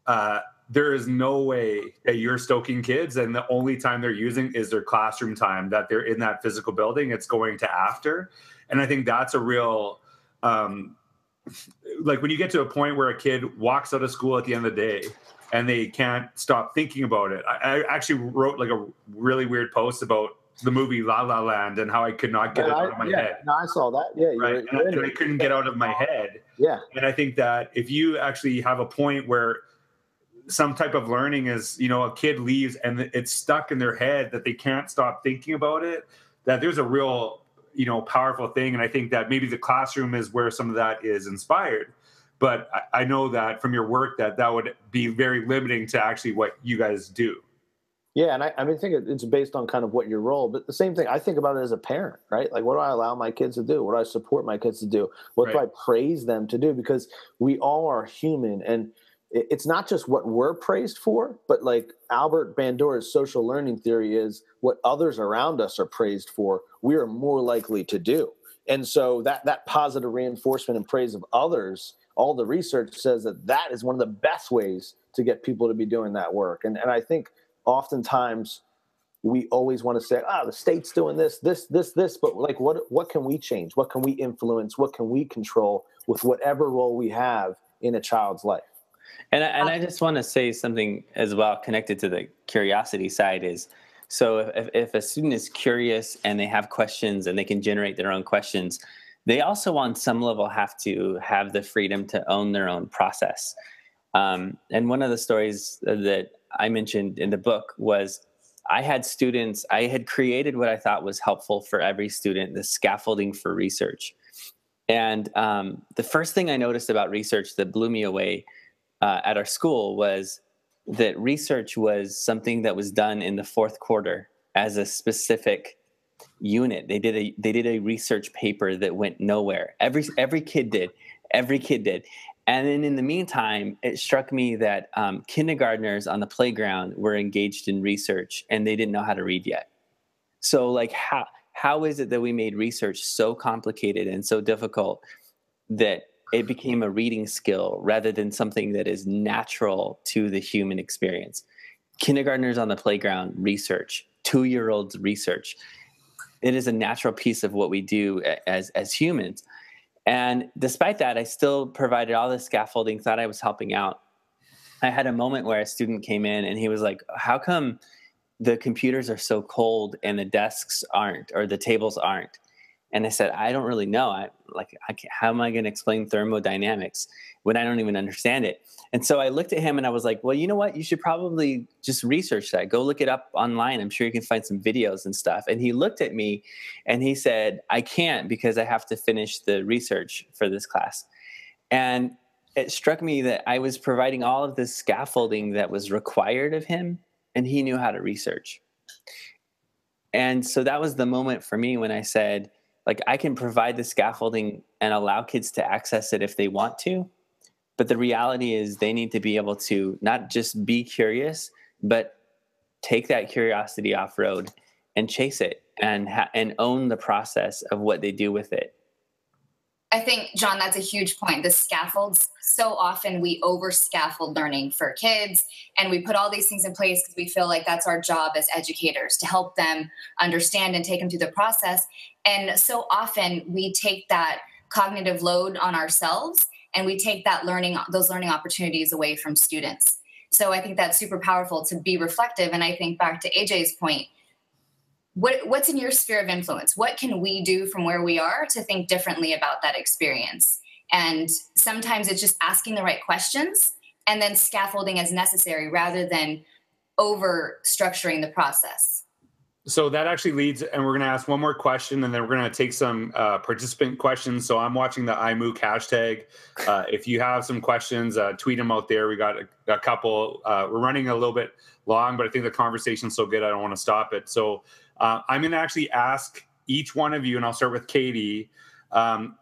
Uh, there is no way that you're stoking kids and the only time they're using is their classroom time that they're in that physical building it's going to after and i think that's a real um like when you get to a point where a kid walks out of school at the end of the day and they can't stop thinking about it i, I actually wrote like a really weird post about the movie La La Land and how I could not get yeah, it out of my yeah, head. No, I saw that. Yeah, right. You're, and, and I couldn't get out of my head. Yeah. And I think that if you actually have a point where some type of learning is you know a kid leaves and it's stuck in their head that they can't stop thinking about it that there's a real you know powerful thing and i think that maybe the classroom is where some of that is inspired but I, I know that from your work that that would be very limiting to actually what you guys do Yeah, and I, I mean, I think it's based on kind of what your role, but the same thing. I think about it as a parent, right? Like, what do I allow my kids to do? What do I support my kids to do? What right. do I praise them to do? Because we all are human, and it's not just what we're praised for, but like Albert Bandura's social learning theory is what others around us are praised for, we are more likely to do. And so that that positive reinforcement and praise of others, all the research says that that is one of the best ways to get people to be doing that work. And and I think oftentimes we always want to say, ah, the state's doing this, this, this, this, but like what what can we change? What can we influence? What can we control with whatever role we have in a child's life? And I, and I just want to say something as well connected to the curiosity side is so if, if a student is curious and they have questions and they can generate their own questions, they also on some level have to have the freedom to own their own process. Um, and one of the stories that I mentioned in the book was I had students, I had created what I thought was helpful for every student, the scaffolding for research. And um, the first thing I noticed about research that blew me away uh, at our school was that research was something that was done in the fourth quarter as a specific unit. They did a they did a research paper that went nowhere. Every every kid did. Every kid did. And then in the meantime, it struck me that um, kindergartners on the playground were engaged in research and they didn't know how to read yet. So like how how is it that we made research so complicated and so difficult that it became a reading skill rather than something that is natural to the human experience. Kindergartners on the playground research, two year olds research. It is a natural piece of what we do as, as humans. And despite that, I still provided all the scaffolding, thought I was helping out. I had a moment where a student came in and he was like, How come the computers are so cold and the desks aren't, or the tables aren't? And I said, I don't really know. I like, I how am I going to explain thermodynamics when I don't even understand it? And so I looked at him and I was like, well, you know what? You should probably just research that. Go look it up online. I'm sure you can find some videos and stuff. And he looked at me and he said, I can't because I have to finish the research for this class. And it struck me that I was providing all of this scaffolding that was required of him, and he knew how to research. And so that was the moment for me when I said, like I can provide the scaffolding and allow kids to access it if they want to. But the reality is they need to be able to not just be curious, but take that curiosity off road and chase it and ha- and own the process of what they do with it. I think, John, that's a huge point. The scaffolds, so often we over scaffold learning for kids, and we put all these things in place because we feel like that's our job as educators to help them understand and take them through the process. And so often we take that cognitive load on ourselves and we take that learning, those learning opportunities away from students. So I think that's super powerful to be reflective. And I think back to AJ's point, what, what's in your sphere of influence? What can we do from where we are to think differently about that experience? And sometimes it's just asking the right questions and then scaffolding as necessary rather than over structuring the process. So that actually leads, and we're going to ask one more question, and then we're going to take some uh, participant questions. So I'm watching the IMMOOC hashtag. Uh, if you have some questions, uh, tweet them out there. We got a, a couple. Uh, we're running a little bit long, but I think the conversation's so good, I don't want to stop it. So uh, I'm going to actually ask each one of you, and I'll start with Katie. Um,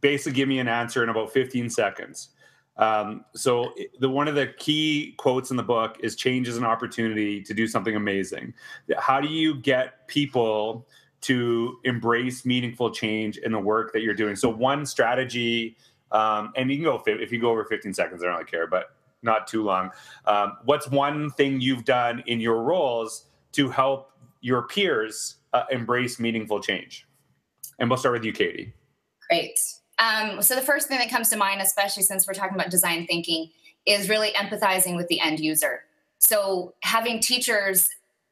basically, give me an answer in about 15 seconds. Um, so the one of the key quotes in the book is change is an opportunity to do something amazing. How do you get people to embrace meaningful change in the work that you're doing? So one strategy, um, and you can go if you go over 15 seconds, I don't really care, but not too long. Um, what's one thing you've done in your roles to help your peers uh, embrace meaningful change? And we'll start with you, Katie. Great. Um, so the first thing that comes to mind, especially since we're talking about design thinking, is really empathizing with the end user. So having teachers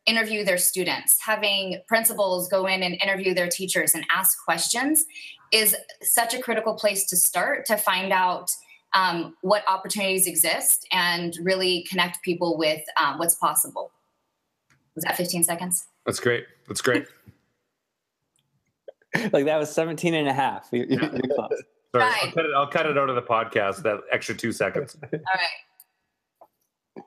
interview their students, having principals go in and interview their teachers and ask questions is such a critical place to start to find out um, what opportunities exist and really connect people with um, what's possible. Was that 15 seconds? That's great. That's great. like that was 17 and a half. You're, you're Sorry, right. I'll, cut it, I'll cut it out of the podcast, that extra two seconds. All right.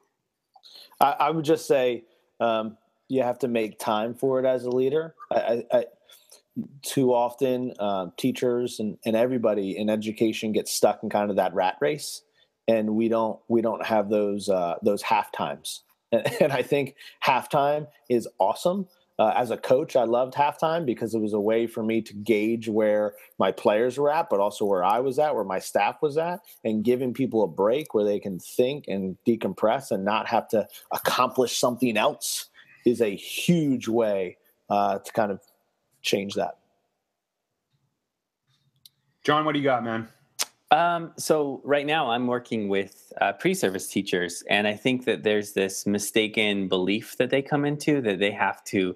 I, I would just say um, you have to make time for it as a leader. I, I, I too often uh, teachers and, and everybody in education gets stuck in kind of that rat race, and we don't we don't have those uh, those half times. And, I think halftime is awesome uh, as a coach, I loved halftime because it was a way for me to gauge where my players were at, but also where I was at, where my staff was at, and giving people a break where they can think and decompress and not have to accomplish something else is a huge way uh, to kind of change that. John, what do you got, man? Um, so right now I'm working with uh, pre-service teachers, and I think that there's this mistaken belief that they come into that they have to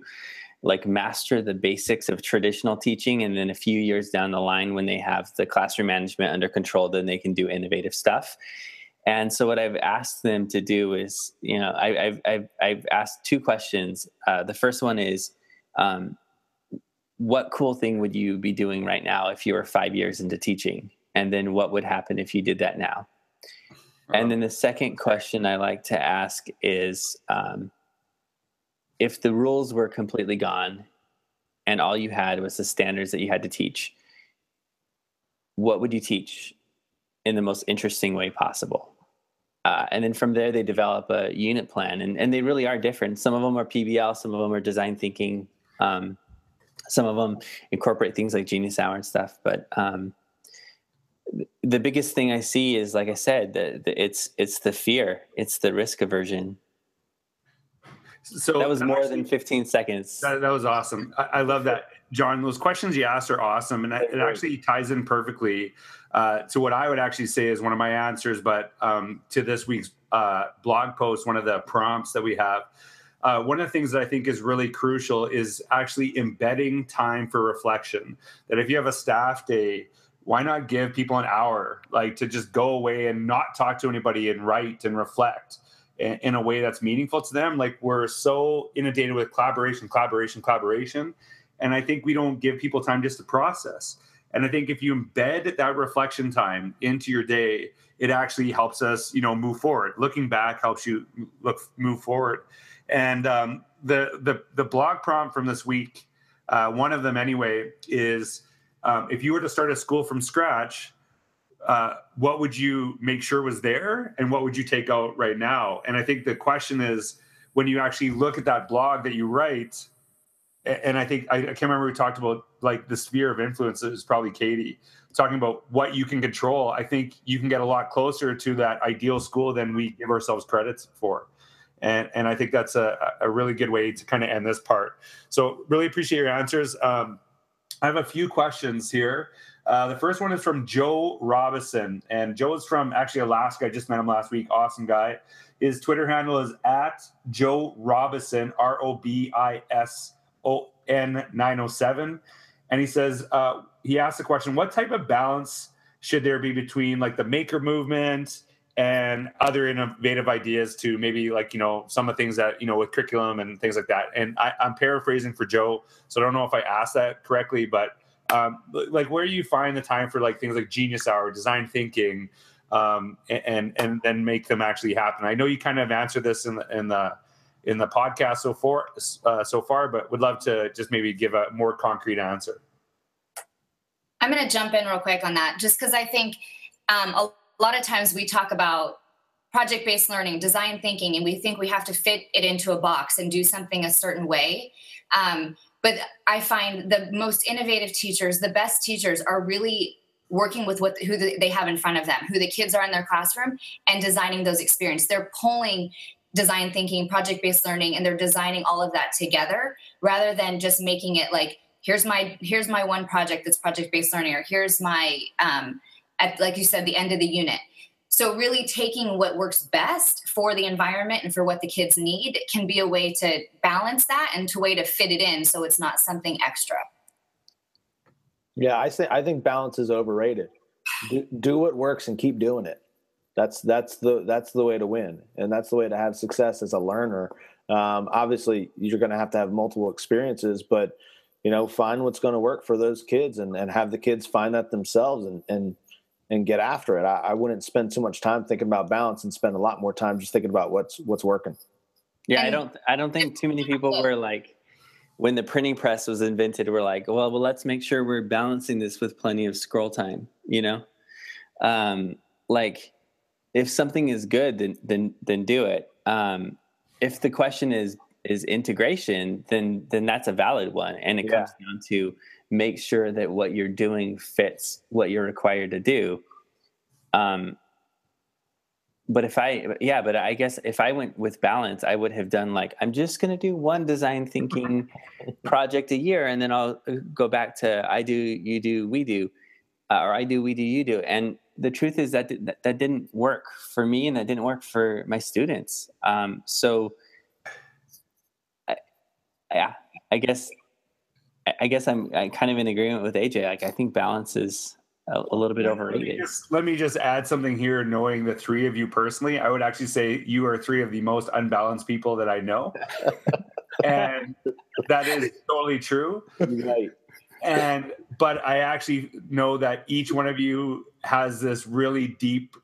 like master the basics of traditional teaching, and then a few years down the line, when they have the classroom management under control, then they can do innovative stuff. And so what I've asked them to do is, you know, I, have I've I've asked two questions. Uh, the first one is. Um, what cool thing would you be doing right now if you were five years into teaching? And then what would happen if you did that now? And then the second question i like to ask is um, if the rules were completely gone and all you had was the standards that you had to teach what would you teach in the most interesting way possible? Uh, and then from there they develop a unit plan and, and they really are different. Some of them are pbl some of them are design thinking um, some of them incorporate things like genius hour and stuff but um, the biggest thing I see is, like I said, the, the, it's it's the fear, it's the risk aversion. So that was more actually, than 15 seconds. That, that was awesome. I, I, love that, John. Those questions you asked are awesome, and it actually ties in perfectly uh, to what I would actually say is one of my answers. But um, to this week's uh, blog post, one of the prompts that we have. Uh, one of the things that I think is really crucial is actually embedding time for reflection. That if you have a staff day, why not give people an hour like to just go away and not talk to anybody and write and reflect in, in a way that's meaningful to them? Like we're so inundated with collaboration collaboration collaboration and i think we don't give people time just to process. And i think if you embed that reflection time into your day it actually helps us you know move forward. Looking back helps you look move forward. And um, the the the blog prompt from this week uh, one of them anyway is um, if you were to start a school from scratch, uh, what would you make sure was there and what would you take out right now? And I think the question is when you actually look at that blog that you write, and I think I, I can't remember we talked about like the sphere of influence is probably Katie talking about what you can control. I think you can get a lot closer to that ideal school than we give ourselves credits for. And, and I think that's a, a really good way to kind of end this part. So really appreciate your answers. Um, I have a few questions here. Uh, the first one is from Joe Robison, and Joe is from actually Alaska. I just met him last week. Awesome guy. His Twitter handle is at Joe Robison, R O B I S O N 907. And he says, uh, he asked the question, what type of balance should there be between like the maker movement and other innovative ideas to maybe like you know some of the things that you know with curriculum and things like that. And I, am paraphrasing for joe so i don't know if i asked that correctly but um, like where do you find the time for like things like genius hour design thinking um, and and then make them actually happen? I know you kind of answered this in the in the in the podcast so far uh, so far but would love to just maybe give a more concrete answer. I'm going to jump in real quick on that just because i think um, a a lot of times we talk about project based learning, design thinking, and we think we have to fit it into a box and do something a certain way. Um, but I find the most innovative teachers, the best teachers, are really working with what who they have in front of them, who the kids are in their classroom, and designing those experiences. They're pulling design thinking, project based learning, and they're designing all of that together rather than just making it like here's my here's my one project that's project based learning, or here's my um, at like you said the end of the unit. So really taking what works best for the environment and for what the kids need can be a way to balance that and to way to fit it in so it's not something extra. Yeah i think i think balance is overrated. Do, do what works and keep doing it. That's that's the that's the way to win and that's the way to have success as a learner. Um, obviously you're going to have to have multiple experiences but you know find what's going to work for those kids and, and have the kids find that themselves and, and and get after it. I, I, wouldn't spend too much time thinking about balance and spend a lot more time just thinking about what's what's working. Yeah, I don't. I don't think too many people were like, when the printing press was invented, we're like, well, well, let's make sure we're balancing this with plenty of scroll time. You know, um, like if something is good, then then then do it. Um, if the question is is integration, then then that's a valid one, and it yeah. comes down to make sure that what you're doing fits what you're required to do. Um, but if I, yeah, but I guess if I went with balance, I would have done like, I'm just going to do one design thinking project a year and then I'll uh, go back to I do, you do, we do, uh, or I do, we do, you do. And the truth is that that, that didn't work for me and that didn't work for my students. Um, so, I, yeah, I guess, I guess I'm, I'm kind of in agreement with AJ. Like, I think balance is, a, a little bit overrated. Let me, just, let me just add something here. Knowing the three of you personally, I would actually say you are three of the most unbalanced people that I know, and that is totally true. Right. And but I actually know that each one of you has this really deep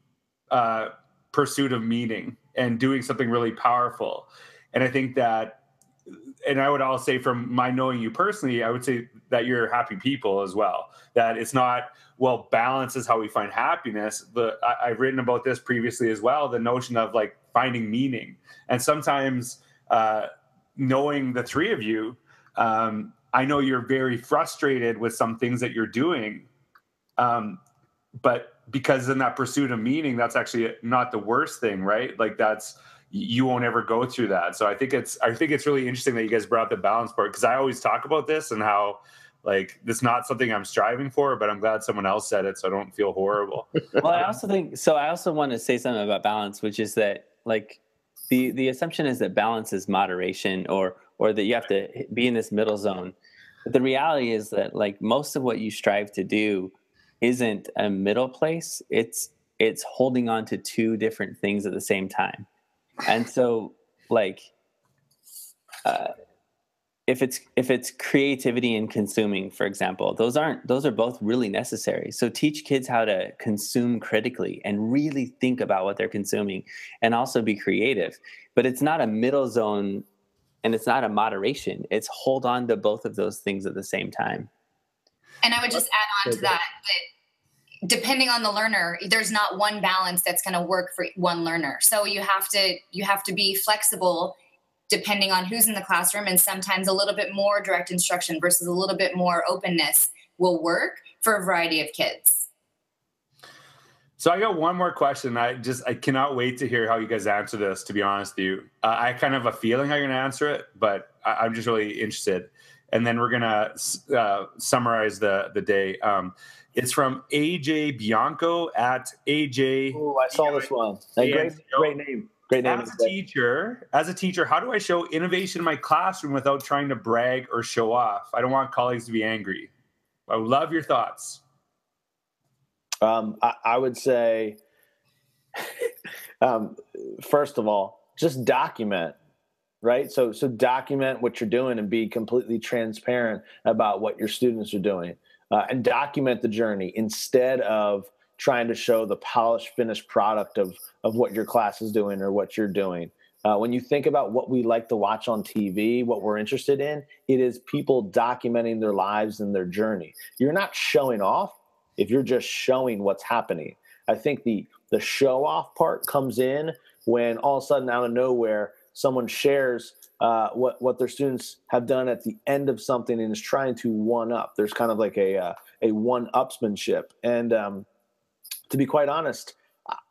uh, pursuit of meaning and doing something really powerful. And I think that, and I would all say from my knowing you personally, I would say that you're happy people as well. That it's not well, balance is how we find happiness. The I, have written about this previously as well. The notion of like finding meaning, and sometimes uh, knowing the three of you, um, I know you're very frustrated with some things that you're doing, um, but because in that pursuit of meaning, that's actually not the worst thing, right? Like that's you won't ever go through that. So I think it's I think it's really interesting that you guys brought up the balance part because I always talk about this and how like it's not something I'm striving for, but I'm glad someone else said it so I don't feel horrible. well, I also think so. I also want to say something about balance, which is that like the the assumption is that balance is moderation or or that you have to be in this middle zone. But the reality is that like most of what you strive to do isn't a middle place. It's it's holding on to two different things at the same time. And so like uh, if it's if it's creativity and consuming for example those aren't those are both really necessary. So teach kids how to consume critically and really think about what they're consuming and also be creative. But it's not a middle zone and it's not a moderation. It's hold on to both of those things at the same time. And i would just add on to that that depending on the learner there's not one balance that's going to work for one learner. So you have to you have to be flexible depending on who's in the classroom and sometimes a little bit more direct instruction versus a little bit more openness will work for a variety of kids. So i got one more question. I just i cannot wait to hear how you guys answer this to be honest with you. Uh, i kind of have a feeling how you're going to answer it but I, am just really interested. And then we're going to uh, summarize the the day. Um, it's from AJ Bianco at AJ. Oh, I saw this one. great, great name. Great name. As a teacher, as a teacher, how do I show innovation in my classroom without trying to brag or show off? I don't want colleagues to be angry. I would love your thoughts. Um, I, I, would say, um, first of all, just document, right? So, so document what you're doing and be completely transparent about what your students are doing, uh, and document the journey instead of trying to show the polished finished product of of what your class is doing or what you're doing. Uh, when you think about what we like to watch on tv what we're interested in it is people documenting their lives and their journey. You're not showing off if you're just showing what's happening. I think the the show off part comes in when all of a sudden out of nowhere someone shares uh, what what their students have done at the end of something and is trying to one up. There's kind of like a uh, a one upsmanship, and um, to be quite honest,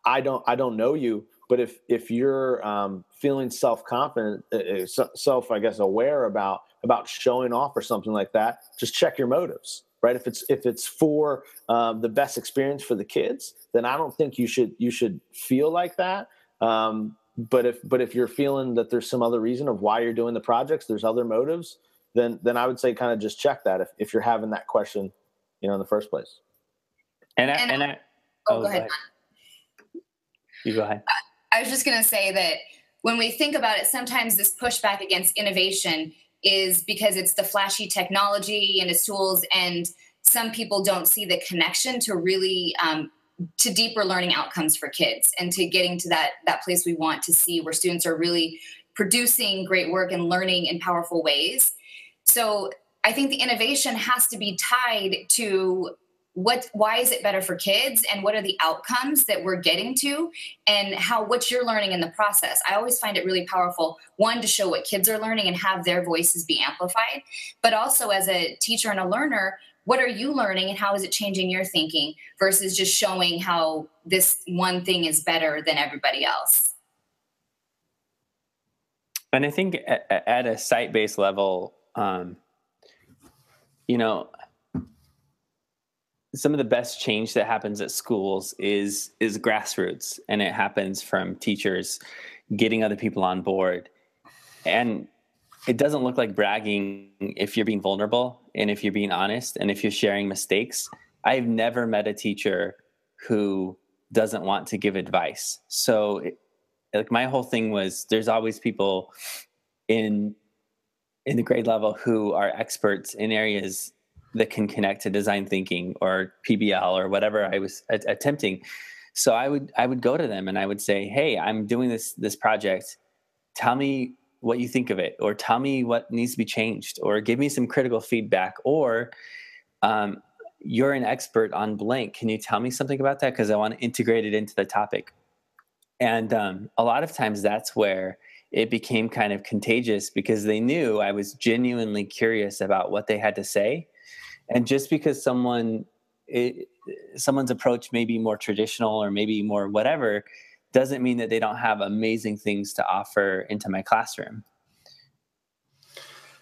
I don't I don't know you, but if if you're um, feeling self confident, uh, uh, self I guess aware about about showing off or something like that, just check your motives. Right? If it's if it's for um, the best experience for the kids, then I don't think you should you should feel like that. Um, but if but if you're feeling that there's some other reason of why you're doing the projects, there's other motives, then then I would say kind of just check that if, if you're having that question, you know, in the first place. And I, and I, Oh, oh go, ahead. You go ahead. I was just going to say that when we think about it, sometimes this pushback against innovation is because it's the flashy technology and its tools, and some people don't see the connection to really um, to deeper learning outcomes for kids and to getting to that that place we want to see where students are really producing great work and learning in powerful ways. So I think the innovation has to be tied to what why is it better for kids and what are the outcomes that we're getting to and how what you're learning in the process i always find it really powerful one to show what kids are learning and have their voices be amplified but also as a teacher and a learner what are you learning and how is it changing your thinking versus just showing how this one thing is better than everybody else? And i think at, at a site-based level um, you know some of the best change that happens at schools is is grassroots and it happens from teachers getting other people on board. And it doesn't look like bragging if you're being vulnerable and if you're being honest and if you're sharing mistakes i've never met a teacher who doesn't want to give advice so like my whole thing was there's always people in in the grade level who are experts in areas that can connect to design thinking or PBL or whatever I was a- attempting. So I would I would go to them and I would say, "Hey, I'm doing this this project. Tell me what you think of it, or tell me what needs to be changed, or give me some critical feedback, or um, you're an expert on blank. Can you tell me something about that? Because I want to integrate it into the topic." And um, a lot of times, that's where it became kind of contagious because they knew I was genuinely curious about what they had to say and just because someone it, someone's approach may be more traditional or maybe more whatever doesn't mean that they don't have amazing things to offer into my classroom.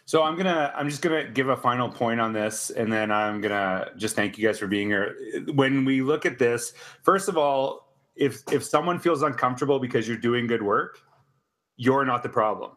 So i'm gonna i'm just gonna give a final point on this and then i'm gonna just thank you guys for being here. When we look at this first of all if if someone feels uncomfortable because you're doing good work you're not the problem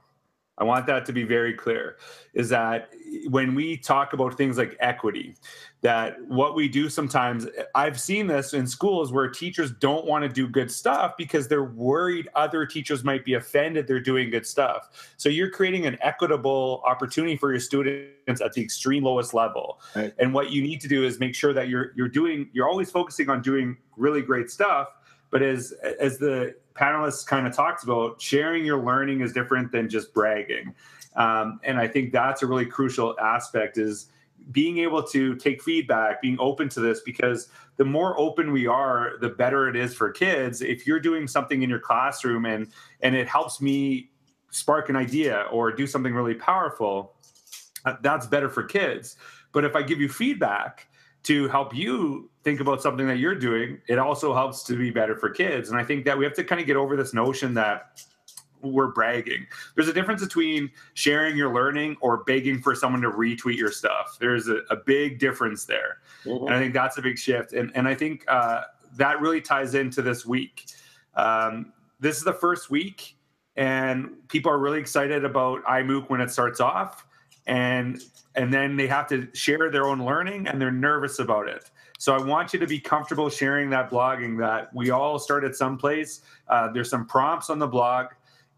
I want that to be very clear is that when we talk about things like equity, that what we do sometimes, I've seen this in schools where teachers don't want to do good stuff because they're worried other teachers might be offended they're doing good stuff. So you're creating an equitable opportunity for your students at the extreme lowest level. Right. And what you need to do is make sure that you're you're doing you're always focusing on doing really great stuff, but as as the panelists kind of talked about, sharing your learning is different than just bragging. Um, and I think that's a really crucial aspect is being able to take feedback, being open to this, because the more open we are, the better it is for kids. If you're doing something in your classroom and and it helps me spark an idea or do something really powerful, uh, that's better for kids. But if I give you feedback to help you think about something that you're doing, it also helps to be better for kids. And I think that we have to kind of get over this notion that we're bragging. There's a difference between sharing your learning or begging for someone to retweet your stuff. There's a, a big difference there. Mm-hmm. And I think that's a big shift. And, and I think uh, that really ties into this week. Um, this is the first week, and people are really excited about IMMOOC when it starts off. And and then they have to share their own learning and they're nervous about it. So I want you to be comfortable sharing that blogging that we all start at some place. Uh, there's some prompts on the blog.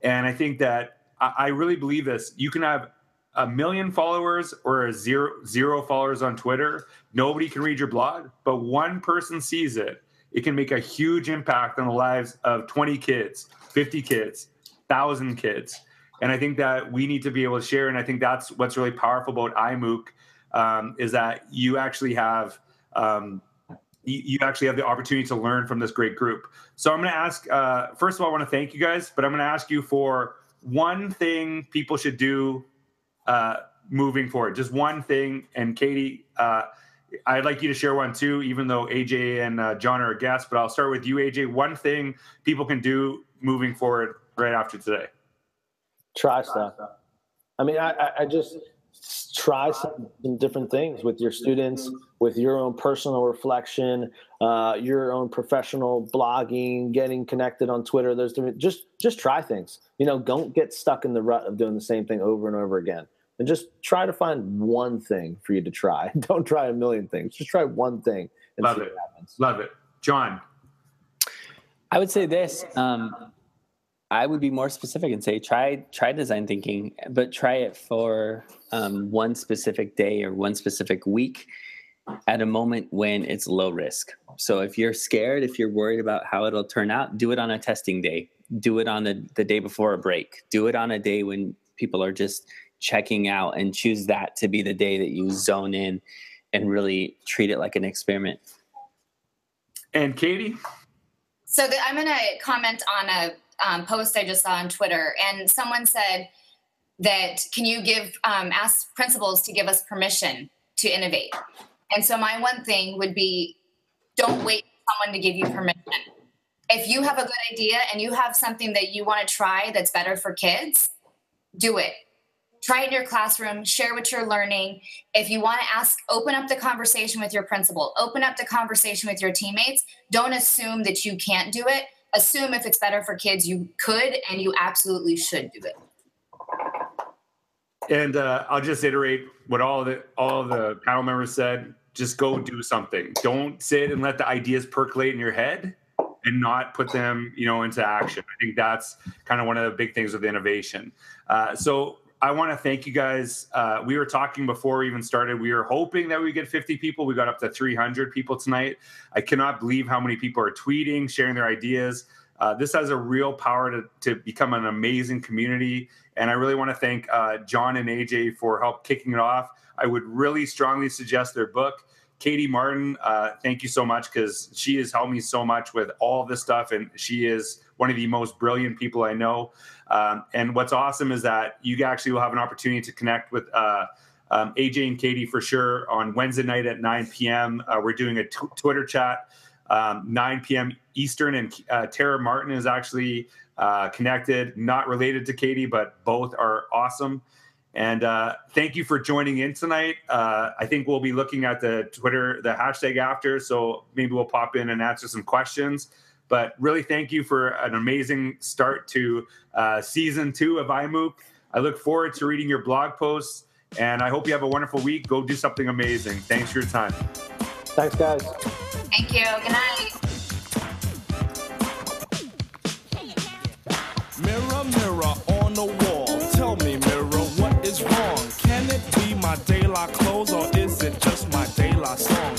And I think that I, I really believe this. You can have a million followers or a zero zero followers on Twitter. Nobody can read your blog, but one person sees it. It can make a huge impact on the lives of 20 kids, 50 kids, 1,000 kids. And I think that we need to be able to share. And I think that's what's really powerful about IMMOOC um, is that you actually have um, you, actually have the opportunity to learn from this great group. So I'm going to ask. Uh, first of all, I want to thank you guys, but I'm going to ask you for one thing people should do uh, moving forward. Just one thing. And Katie, uh, I'd like you to share one too, even though AJ and uh, John are guests. But I'll start with you, AJ. One thing people can do moving forward right after today. Try stuff. I mean, I, I just try some, some, different things with your students, with your own personal reflection, uh, your own professional blogging, getting connected on Twitter. There's different, just just try things. You know, don't get stuck in the rut of doing the same thing over and over again. And just try to find one thing for you to try. Don't try a million things. Just try one thing and Love it. Love it. John. I would say this. Um, I would be more specific and say try try design thinking, but try it for um, one specific day or one specific week at a moment when it's low risk. So if you're scared, if you're worried about how it'll turn out, do it on a testing day. do it on the, the day before a break. Do it on a day when people are just checking out and choose that to be the day that you zone in and really treat it like an experiment. And Katie? So the, I'm going to comment on a um, post I just saw on Twitter, and someone said that can you give um, ask principals to give us permission to innovate? And so my one thing would be don't wait for someone to give you permission. If you have a good idea and you have something that you want to try that's better for kids, do it try it in your classroom share what you're learning if you want to ask open up the conversation with your principal open up the conversation with your teammates don't assume that you can't do it assume if it's better for kids you could and you absolutely should do it. And uh, i'll just iterate what all the all the panel members said. Just go do something. Don't sit and let the ideas percolate in your head and not put them you know into action. I think that's kind of one of the big things with innovation. Uh, so I want to thank you guys. Uh, we were talking before we even started. We were hoping that we get 50 people. We got up to 300 people tonight. I cannot believe how many people are tweeting, sharing their ideas. Uh, this has a real power to, to become an amazing community. And I really want to thank uh, John and AJ for help kicking it off. I would really strongly suggest their book. Katie Martin, uh, thank you so much because she has helped me so much with all this stuff. And she is one of the most brilliant people I know. Um, and what's awesome is that you actually will have an opportunity to connect with uh, um, AJ and Katie for sure on Wednesday night at 9 p.m. Uh, we're doing a t- Twitter chat, um, 9 p.m. Eastern, and uh, Tara Martin is actually uh, connected, not related to Katie, but both are awesome. And uh, thank you for joining in tonight. Uh, I think we'll be looking at the Twitter, the hashtag after, so maybe we'll pop in and answer some questions. But really, thank you for an amazing start to uh, season two of IMMOOC. I look forward to reading your blog posts, and I hope you have a wonderful week. Go do something amazing. Thanks for your time. Thanks, guys. Thank you. Good night. Mirror, mirror on the wall. Tell me, mirror, what is wrong? Can it be my daylight clothes or is it just my daylight song?